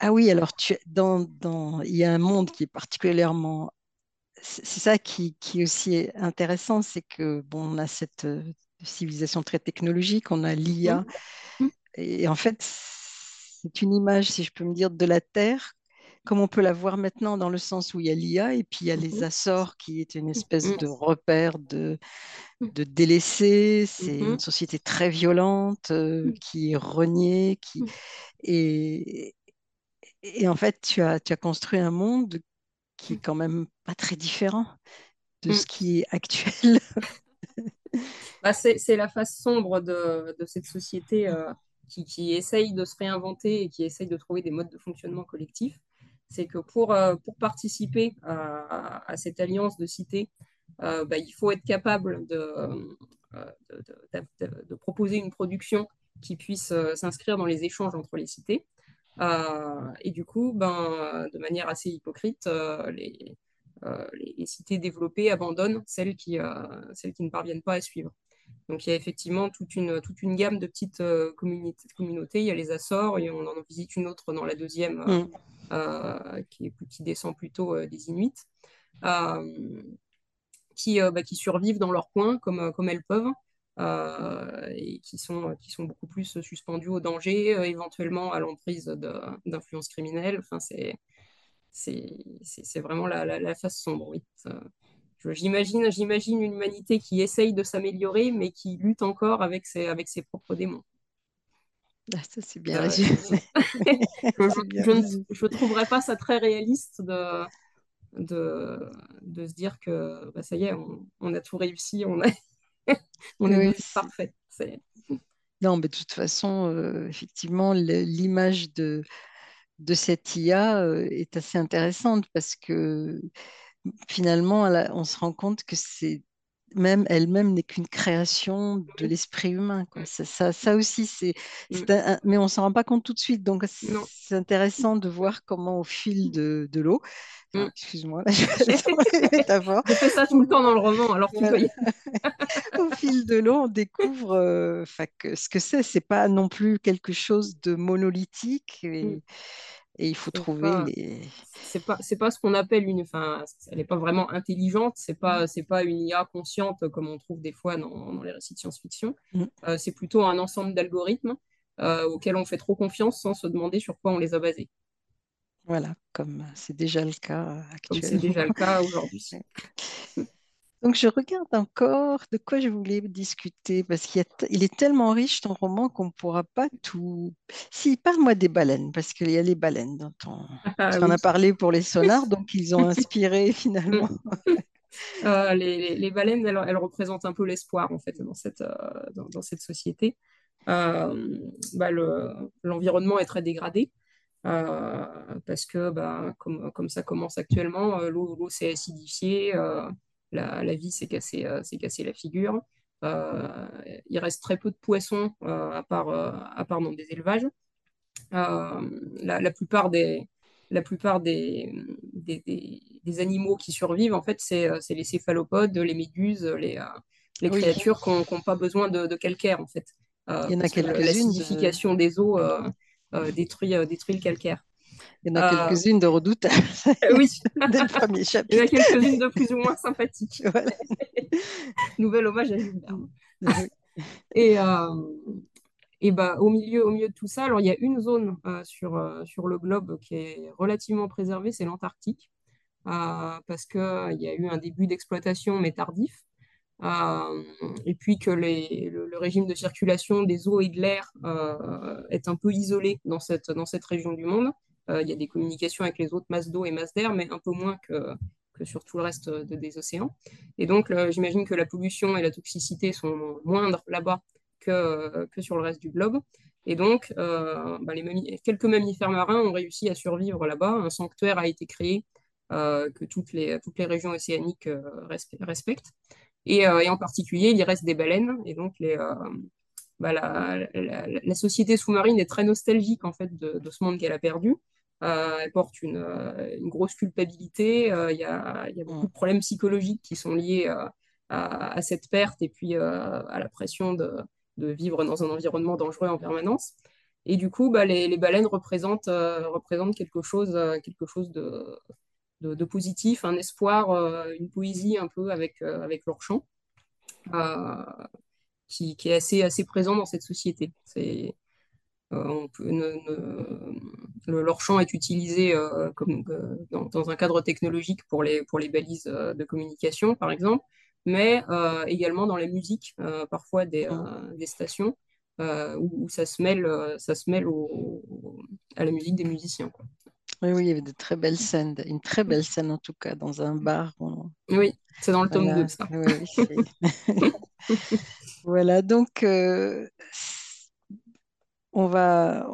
Ah oui, alors tu, dans, dans, il y a un monde qui est particulièrement. C'est c'est ça qui, qui aussi est intéressant, c'est que bon, on a cette euh, civilisation très technologique, on a l'IA, Mm. Mm. et en fait, c'est une image, si je peux me dire, de la Terre, comme on peut la voir maintenant dans le sens où il y a l'IA, et puis il y a les Mhm. Açores, qui est une espèce Mm. de repère de, de délaissés. C'est une société très violente, euh, qui est reniée, qui... Et, et en fait, tu as, tu as construit un monde qui est quand même pas très différent de ce qui est actuel. Bah, c'est, c'est la face sombre de, de cette société euh, qui, qui essaye de se réinventer et qui essaye de trouver des modes de fonctionnement collectif. C'est que pour, euh, participer à, cette alliance de cités, euh, bah, il faut être capable de, euh, de, proposer une production qui puisse s'inscrire dans les échanges entre les cités. Et du coup, ben, de manière assez hypocrite, les, les, cités développées abandonnent celles qui ne parviennent pas à suivre. Donc il y a effectivement toute une, toute une gamme de petites euh, communautés. Il y a les Açores et on en visite une autre dans la deuxième euh, Mm. euh, qui, est, qui descend plutôt euh, des Inuits, qui, bah, qui survivent dans leur coin comme, comme elles peuvent. et qui sont, qui sont beaucoup plus suspendues au danger, éventuellement à l'emprise d'influences criminelles. Enfin, c'est, vraiment la, la, la face sombre, oui. J'imagine, j'imagine une humanité qui essaye de s'améliorer, mais qui lutte encore avec ses, avec ses propres démons. Ah, ça, c'est bien Euh, résumé. Je ne trouverais pas ça très réaliste de, de, de se dire que bah, ça y est, on, on a tout réussi, on, a, on est Oui, devenu c'est- parfait. C'est, non, mais de toute façon, euh, effectivement, l'image de, de cette IA euh, est assez intéressante parce que finalement, on se rend compte que c'est même elle-même n'est qu'une création de l'esprit humain, quoi. Ça, ça, ça aussi, c'est, mm, mais on s'en rend pas compte tout de suite. Donc, c'est intéressant de voir comment au fil de, de l'eau, mm. excuse-moi, je fais ça tout le temps dans le roman, alors Voilà. Au fil de l'eau, on découvre euh, que ce que c'est. C'est pas non plus quelque chose de monolithique Mm. Et, il faut trouver pas, les. c'est pas, c'est pas ce qu'on appelle une, enfin, elle n'est pas vraiment intelligente, c'est pas, c'est pas une IA consciente comme on trouve des fois dans, dans les récits de science-fiction. Mm. Euh, c'est plutôt un ensemble d'algorithmes euh, auxquels on fait trop confiance sans se demander sur quoi on les a basés, Voilà, comme c'est déjà le cas euh, comme c'est actuellement. déjà le cas aujourd'hui. Donc, je regarde encore de quoi je voulais discuter, parce qu'il a il est tellement riche ton roman qu'on ne pourra pas tout. Si, parle-moi des baleines, parce qu'il y a les baleines dans ton. Ah Tu en oui. as parlé pour les sonars, donc ils ont inspiré Mm. finalement. Euh, les, les- les baleines, elles, elles représentent un peu l'espoir en fait dans cette, euh, dans, dans cette société. Euh, bah, le- l'environnement est très dégradé. parce que bah, comme, comme ça commence actuellement, l'eau, s'est acidifiée, la, la vie s'est cassée, euh, la figure. Euh, il reste très peu de poissons euh, à part, à part dans des élevages. La, la plupart des, la plupart des, des, des- des animaux qui survivent, en fait, c'est les céphalopodes, les méduses, les, les Oui, créatures qui n'ont pas besoin de, de calcaire, en fait, Euh, il y en a de... des eaux euh, euh, détruit, détruit le calcaire. Il y en a Euh, quelques-unes de redoutables oui, des premiers il y en a quelques-unes de plus ou moins sympathiques. Voilà. Nouvel hommage à Jules Verne. Oui. Et, euh, et bah, au milieu, au milieu de tout ça, alors il y a une zone euh, sur, euh, sur le globe qui est relativement préservée, c'est l'Antarctique, euh, parce qu'il y a eu un début d'exploitation, mais tardif, euh, et puis que les, le, le régime de circulation des eaux et de l'air euh, est un peu isolé dans cette, dans cette région du monde. Euh, il y a des communications avec les autres masses d'eau et masses d'air, mais un peu moins que, sur tout le reste de- des océans. Et donc, j'imagine que la pollution et la toxicité sont moindres là-bas que, sur le reste du globe. Et donc, euh, bah, quelques mammifères marins ont réussi à survivre là-bas. Un sanctuaire a été créé euh, que toutes les, régions océaniques respe- respectent. Et, en particulier, il y reste des baleines. Et donc, bah, la, société sous-marine est très nostalgique en fait de ce monde qu'elle a perdu. Euh, elle porte une, euh, une grosse culpabilité. Euh, Il y a, il y a beaucoup Mm. de problèmes psychologiques qui sont liés à, à cette perte et puis à la pression de, de vivre dans un environnement dangereux en permanence. Et du coup, bah, les, les baleines représentent, représentent quelque chose, quelque chose de, de, de positif, un espoir, euh, une poésie un peu avec, euh, avec leur chant, euh, qui, qui est assez, assez présent dans cette société. C'est, on peut ne- ne- le- leur chant est utilisé euh, comme, euh, dans, dans un cadre technologique pour les, pour les balises euh, de communication, par exemple, mais euh, également dans la musique, euh, parfois des, Mm. euh, des stations euh, où, où ça se mêle, euh, ça se mêle au- au- à la musique des musiciens, quoi. Oui, oui, il y avait de très belles scènes, une très belle scène en tout cas, dans un bar. on- Oui, c'est dans le tome Voilà, 2, ça. oui, oui, c'est- voilà, donc euh, on va,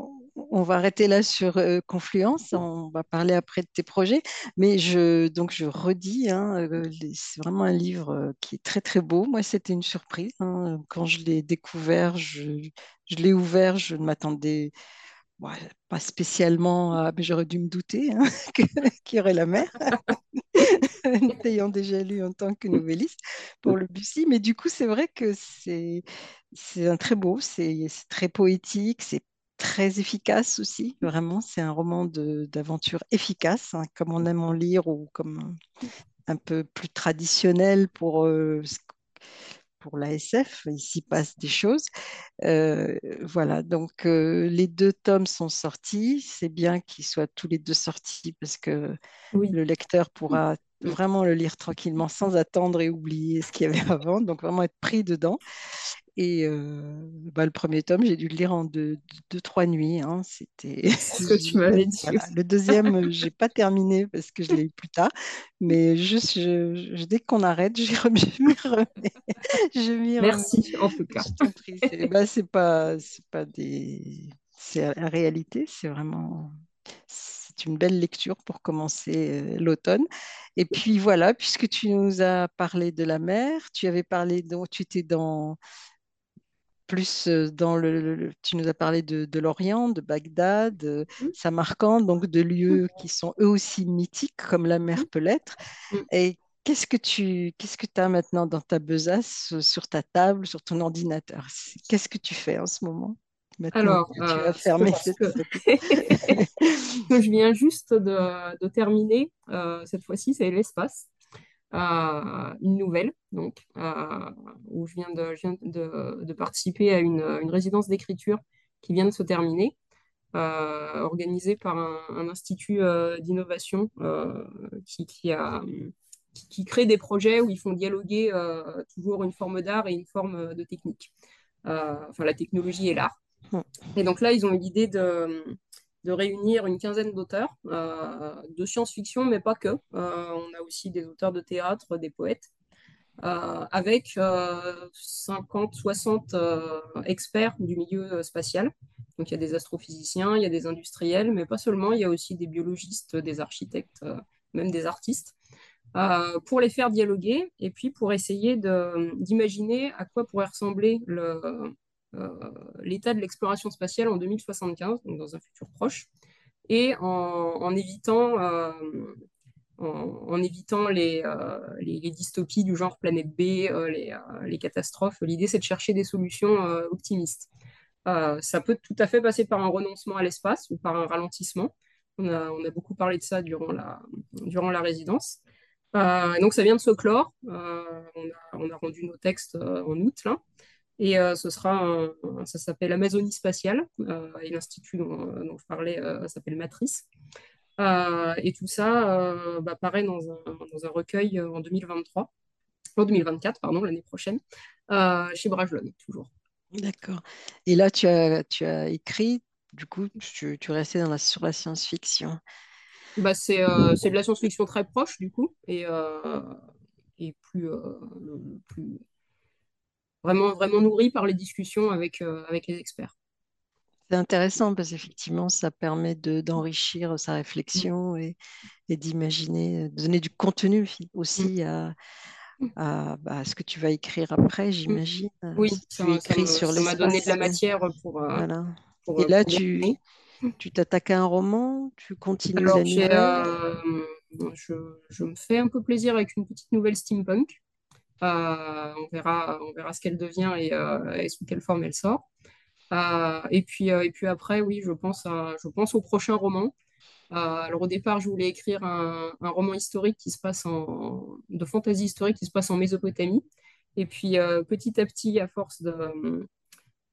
on va arrêter là sur euh, Confluence, on va parler après de tes projets, mais je, donc je redis, hein, euh, c'est vraiment un livre euh, qui est très très beau. Moi, c'était une surprise. hein. Quand je l'ai découvert, je, je l'ai ouvert, je ne m'attendais ouais, pas spécialement à, mais j'aurais dû me douter hein, qu'il y aurait la mer. ayant déjà lu en tant que nouvelliste pour le Bussy. Mais du coup, c'est vrai que c'est un très beau, c'est très poétique, c'est très efficace aussi. Vraiment, c'est un roman d'aventure efficace, hein, comme on aime en lire ou comme un peu plus traditionnel pour, euh, pour la SF. Il s'y passe des choses. Euh, voilà, donc euh, les deux tomes sont sortis. C'est bien qu'ils soient tous les deux sortis parce que Oui. le lecteur pourra vraiment le lire tranquillement sans attendre et oublier ce qu'il y avait avant, donc vraiment être pris dedans. Et euh, bah, le premier tome, j'ai dû le lire en deux, deux trois nuits. hein. C'était ce que tu m'avais dit voilà. Le deuxième, j'ai pas terminé parce que je l'ai eu plus tard. Mais juste, je- je- dès qu'on arrête, je m'y remets. Je m'y remets. Merci, en tout cas. Je t'en prie. C'est bah, pas, c'est pas des, c'est la réalité. C'est vraiment, c'est une belle lecture pour commencer euh, l'automne. Et puis voilà, puisque tu nous as parlé de la mer, tu avais parlé, donc tu étais dans plus dans le, tu nous as parlé de, de l'Orient, de Bagdad, de Samarcande, donc de lieux qui sont eux aussi mythiques comme la mer peut l'être. Et qu'est-ce que tu qu'est-ce que as maintenant dans ta besace, sur ta table, sur ton ordinateur? Qu'est-ce que tu fais en ce moment, maintenant Alors, tu euh, ce que- cette- que je viens juste de, de terminer, euh, cette fois-ci, c'est l'espace. Une nouvelle, donc, où je viens de, je viens de, de participer à une, une résidence d'écriture qui vient de se terminer, euh, organisée par un, un institut euh, d'innovation euh, qui, qui a, qui, qui crée des projets où ils font dialoguer toujours une forme d'art et une forme de technique. Enfin, la technologie et l'art. Et donc là, ils ont eu l'idée de, de réunir une quinzaine d'auteurs euh, de science-fiction, mais pas que. Euh, on a aussi des auteurs de théâtre, des poètes, euh, avec euh, 50, 60 euh, experts du milieu spatial. Donc il y a des astrophysiciens, il y a des industriels, mais pas seulement, il y a aussi des biologistes, des architectes, même des artistes, pour les faire dialoguer et puis pour essayer d'imaginer à quoi pourrait ressembler le, l'état de l'exploration spatiale en 2075, donc dans un futur proche, et en, évitant, euh, en, évitant les, euh, les, dystopies du genre Planète B, euh, les, euh, catastrophes. L'idée, c'est de chercher des solutions euh, optimistes. Euh, ça peut tout à fait passer par un renoncement à l'espace ou par un ralentissement. On a, beaucoup parlé de ça durant la, durant la résidence. Euh, donc, ça vient de se clore. Euh, on a, rendu nos textes euh, en août, là. Et euh, ce sera un- ça s'appelle Amazonie spatiale euh, et l'institut dont, dont je parlais euh, s'appelle Matrice. Euh, et tout ça euh, bah, paraît dans un, dans un recueil euh, en 2023, en 2024, pardon, l'année prochaine, euh, chez Bragelonne, toujours. D'accord. Et là, tu as, tu as écrit, du coup, tu, tu restais dans la, sur la science-fiction. Bah, c'est euh, c'est de la science-fiction très proche, du coup, et, euh, et plus, euh, plus vraiment, vraiment nourri par les discussions avec, euh, avec les experts. C'est intéressant parce qu'effectivement, ça permet de, d'enrichir sa Mm. réflexion et, et d'imaginer, de donner du contenu fi- Mm. aussi à, à, bah, à ce que tu vas écrire après, Mm. j'imagine. Euh, Oui, Si ça, m'a donné de la euh, matière pour, euh, voilà. pour, Et euh, là, pour tu, tu t'attaques à un roman, tu continues Alors, euh, je, je me fais un peu plaisir avec une petite nouvelle steampunk. Euh, on verra, on verra ce qu'elle devient et, euh, sous quelle forme elle sort. Euh, et puis, et puis après, oui, je pense, je pense au prochain roman. Alors au départ, je voulais écrire un, roman historique qui se passe en, de fantasy historique qui se passe en Mésopotamie. Et puis petit à petit, à force de,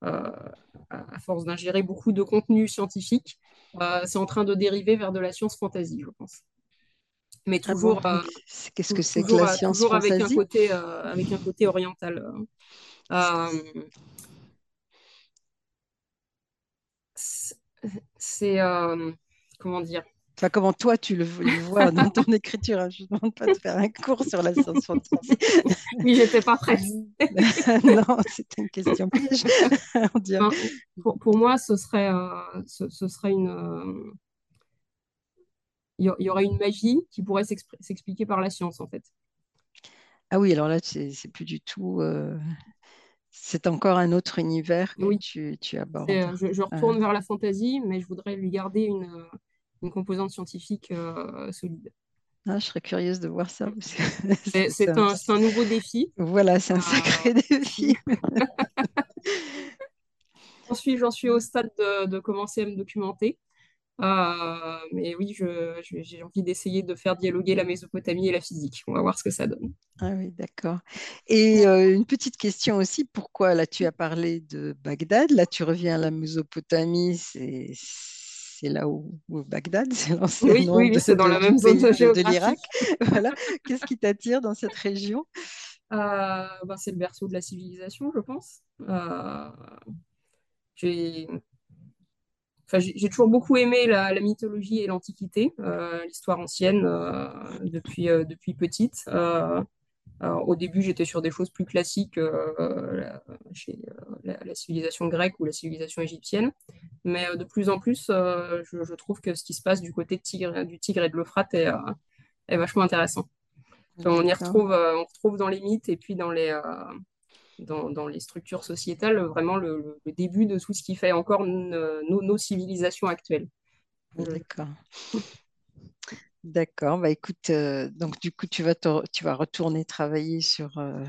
à force d'ingérer beaucoup de contenu scientifique, c'est en train de dériver vers de la science fantasy, je pense. Mais Ah bon? toujours, euh, Qu'est-ce que c'est que la euh, science toujours avec un fantasy? côté, euh, avec un côté oriental. c'est, comment dire? Enfin, comment toi tu le, le vois dans ton écriture, hein. Je ne demande pas de faire un cours sur la science fantasy. Oui, j'étais pas prête. Non, c'était une question piège. Enfin, pour, pour moi, ce serait, euh, ce, ce serait une, il y, aurait une magie qui pourrait s'expliquer par la science, en fait. Ah oui, alors là, c'est plus du tout. euh, C'est encore un autre univers que Oui, tu, tu abordes. euh, je, je Euh, retourne vers la fantaisie, mais je voudrais lui garder une, euh, une composante scientifique solide. ah, je serais curieuse de voir ça. C'est un- un, c'est un nouveau défi. Voilà, c'est un sacré défi. j'en suis, j'en suis au stade de, de commencer à me documenter. Euh, mais oui, j'ai envie d'essayer de faire dialoguer la Mésopotamie et la physique. On va voir ce que ça donne. Ah oui, d'accord. Et euh, une petite question aussi, pourquoi là tu as parlé de Bagdad, là tu reviens à la Mésopotamie, c'est c'est là où, où Bagdad, c'est l'ancien Oui, nom oui, oui, de, c'est dans de- la même zone de, l'Irak. Voilà. Qu'est-ce qui t'attire dans cette région? Euh, ben, c'est le berceau de la civilisation, je pense. Euh, j'ai Enfin, j'ai toujours beaucoup aimé la, la mythologie et l'Antiquité, euh, l'histoire ancienne euh, depuis, euh, depuis petite. Au début, j'étais sur des choses plus classiques, la, chez la, la civilisation grecque ou la civilisation égyptienne. Mais de plus en plus, je, je trouve que ce qui se passe du côté de tigre, du Tigre et de l'Euphrate est, est vachement intéressant. On y retrouve, on retrouve dans les mythes et puis dans les, dans, dans, les structures sociétales vraiment le, le, début de tout ce qui fait encore nos, nos civilisations actuelles. Je... D'accord. D'accord. Bah écoute, euh, donc du coup, tu vas, tu vas retourner travailler sur, euh,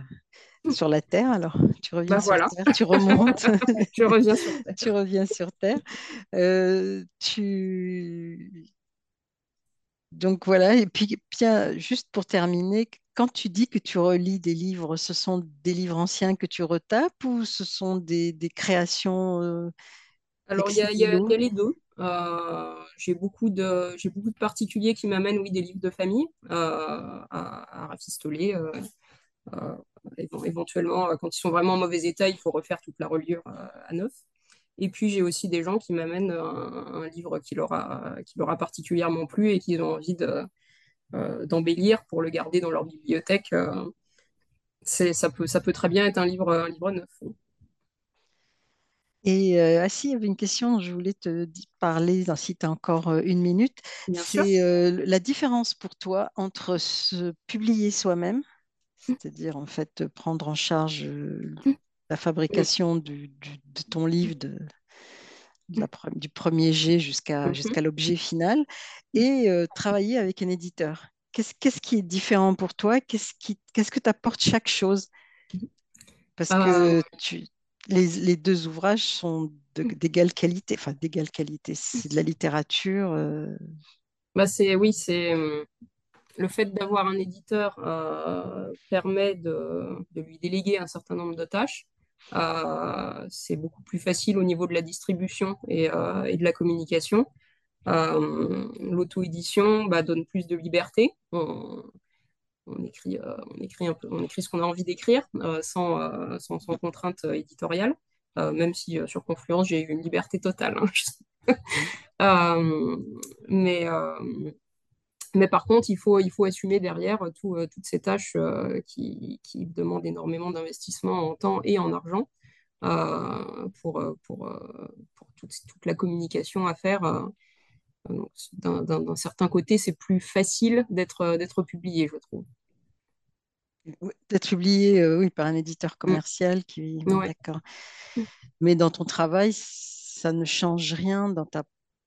sur la Terre. Alors, tu reviens Ben sur voilà, Terre, tu remontes, je reviens sur tu reviens sur Terre. Euh, tu... Donc voilà. Et puis, bien, juste pour terminer, quand tu dis que tu relis des livres, ce sont des livres anciens que tu retapes ou ce sont des, des créations euh, Alors, il y a, y y les deux. Euh, j'ai beaucoup de, j'ai beaucoup de particuliers qui m'amènent, oui, des livres de famille euh, à, à rafistoler. Éventuellement, quand ils sont vraiment en mauvais état, il faut refaire toute la reliure à neuf. Et puis j'ai aussi des gens qui m'amènent un, un livre qui leur a, qui leur a particulièrement plu et qui ont envie de, euh, d'embellir pour le garder dans leur bibliothèque. Euh, c'est, ça peut, ça peut très bien être un livre, un livre neuf. Et euh, ah si, il y avait une question je voulais te parler, si tu as encore euh, une minute. Bien. C'est la différence pour toi entre se publier soi-même, c'est-à-dire en fait prendre en charge euh, la fabrication du- du- de ton livre, de, de la pre- du premier jet jusqu'à Mhm. jusqu'à l'objet final, et euh, travailler avec un éditeur. Qu'est-ce, qui est différent pour toi? Qu'est-ce que t'apporte chaque chose? Parce Euh, que tu, les, les deux ouvrages sont d'égale qualité, enfin d'égale qualité. C'est de la littérature. euh, bah c'est, oui, c'est euh, le fait d'avoir un éditeur euh, permet de, de lui déléguer un certain nombre de tâches. Euh, c'est beaucoup plus facile au niveau de la distribution et, euh, de la communication. Euh, l'auto-édition bah, donne plus de liberté. On, écrit, on écrit on écrit ce qu'on a envie d'écrire sans, sans, contrainte éditoriale. Même si sur Confluence, j'ai eu une liberté totale. Hein. mais, mais par contre, il faut, il faut assumer derrière tout, euh, toutes ces tâches euh, qui, qui, demandent énormément d'investissement en temps et en argent euh, pour, pour, pour toute, toute, la communication à faire. Euh, D'un certain côté, c'est plus facile d'être publié, je trouve. D'être publié, euh, oui, par un éditeur Mm. commercial qui, Ouais. d'accord. Mais dans ton travail, ça ne change rien dans ta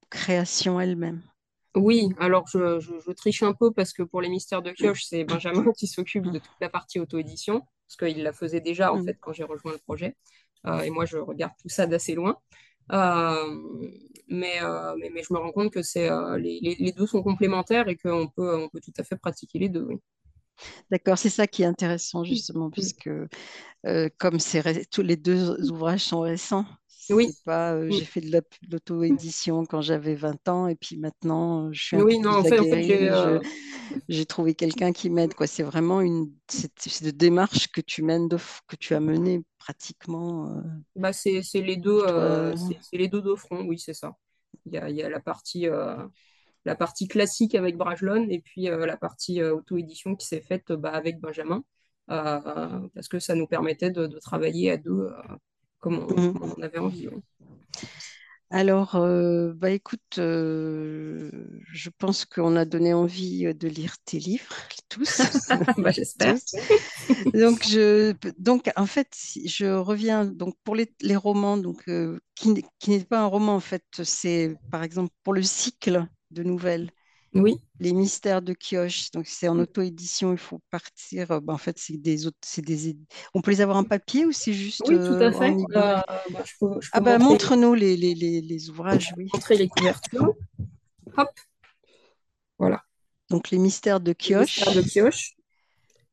création elle-même. Oui, alors je, je, je, triche un peu parce que pour les mystères de Kioche, c'est Benjamin qui s'occupe de toute la partie auto-édition, parce qu'il la faisait déjà en Mm. fait quand j'ai rejoint le projet. Euh, et moi, je regarde tout ça d'assez loin. Euh, mais, euh, mais, mais, je me rends compte que c'est les, les, les, deux sont complémentaires et qu'on peut, on peut tout à fait pratiquer les deux. Oui. D'accord, c'est ça qui est intéressant justement, puisque euh, comme tous les deux ouvrages sont récents, oui. c'est pas euh, j'ai fait de l'auto-édition quand j'avais 20 ans et puis maintenant je suis un oui, peu non, plus en fait, en fait, je, j'ai trouvé quelqu'un qui m'aide. Quoi. C'est vraiment une c'est de démarche que tu mènes, de, que tu as menée pratiquement. Euh, bah, c'est les deux, euh, c'est les deux de front, oui, c'est ça. Il y a, il y a la partie la partie classique avec Brajlon et puis euh, la partie euh, auto-édition qui s'est faite bah, avec Benjamin, euh, parce que ça nous permettait de, de travailler à deux comme on, mmh. comme, on, avait envie. Ouais. Alors, euh, bah écoute, euh, je pense qu'on a donné envie de lire tes livres, tous. bah, J'espère. donc, je, donc, en fait, je reviens donc pour les, les romans, donc euh, qui, qui n'est pas un roman en fait, c'est par exemple pour le cycle de nouvelles. Oui. Les mystères de Kioche, donc c'est en auto-édition, il faut partir. Bah, en fait, c'est des, c'est des, on peut les avoir en papier ou c'est juste oui, tout à fait. euh, bah, je peux, je peux Ah bah montre-nous les, les, les, les, ouvrages, oui. Montrer les couvertures. Hop. Voilà. Donc les mystères de Kioche. Les mystères de Kioche.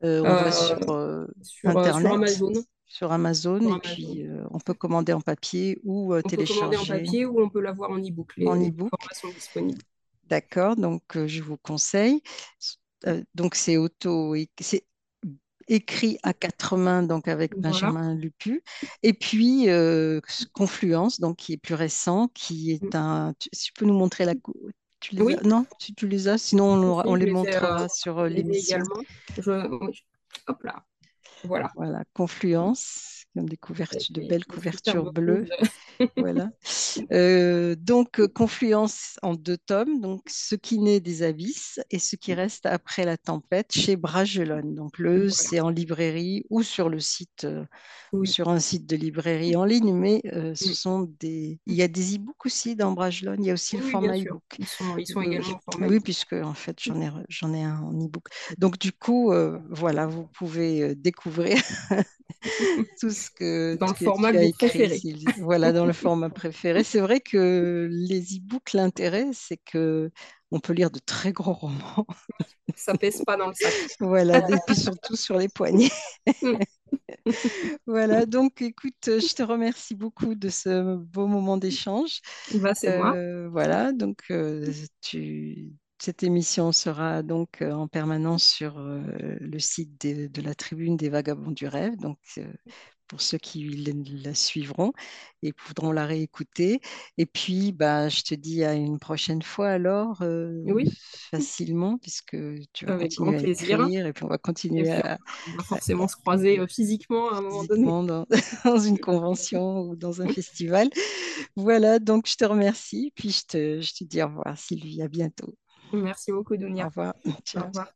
Euh, on euh, va sur, euh, sur, Internet, sur Amazon. Sur Amazon, sur et puis euh, on peut commander en papier ou on télécharger. peut commander en papier ou on peut l'avoir en e-book. Les, en e-book. disponibles. D'accord, donc euh, je vous conseille. donc c'est auto, c'est écrit à quatre mains, donc avec Voilà. Benjamin Lupu. Et puis euh, Confluence, donc qui est plus récent, qui est un. Tu, tu peux nous montrer la. Tu les as... Oui, Non, tu, tu les as, sinon on, les euh, montrera sur euh, l'émission. également. Je. Hop là. Voilà. Voilà, Confluence, des couvertures, de belles couvertures bleues. Voilà. Euh, donc, euh, Confluence en deux tomes, donc Ce qui naît des abysses et Ce qui reste après la tempête chez Bragelonne. Donc, le, Voilà. c'est en librairie ou sur le site, euh, ou sur un site de librairie en ligne, mais euh, ce sont des. Il y a des e-books aussi dans Bragelonne, il y a aussi Oui, le format e-book. Ils sont, ils sont également format oui, puisque en fait, j'en ai, j'en ai un en e-book. Donc, du coup, voilà, vous pouvez découvrir tout ce que, Dans le format que écrit. Sylvie. Voilà, dans le format préféré. C'est vrai que les e-books, l'intérêt, c'est que on peut lire de très gros romans. Ça pèse pas dans le sac. Voilà, et puis surtout sur les poignets. Mm. Voilà, donc écoute, je te remercie beaucoup de ce beau moment d'échange. Bah, c'est moi. Euh, voilà, donc euh, tu, cette émission sera donc euh, en permanence sur le site de, de la Tribune des Vagabonds du Rêve. Donc, euh, pour ceux qui la, suivront et voudront la réécouter. Et puis, bah, je te dis à une prochaine fois alors, euh, Oui, facilement, puisque tu vas avec grand continuer à plaisir. écrire et puis on va continuer à, on va à- forcément se croiser euh, physiquement à un moment donné. dans, dans une convention ou dans un festival. Voilà, donc je te remercie. Puis je te, je te dis au revoir, Sylvie. À bientôt. Merci beaucoup, Au Dunia. revoir. Au revoir.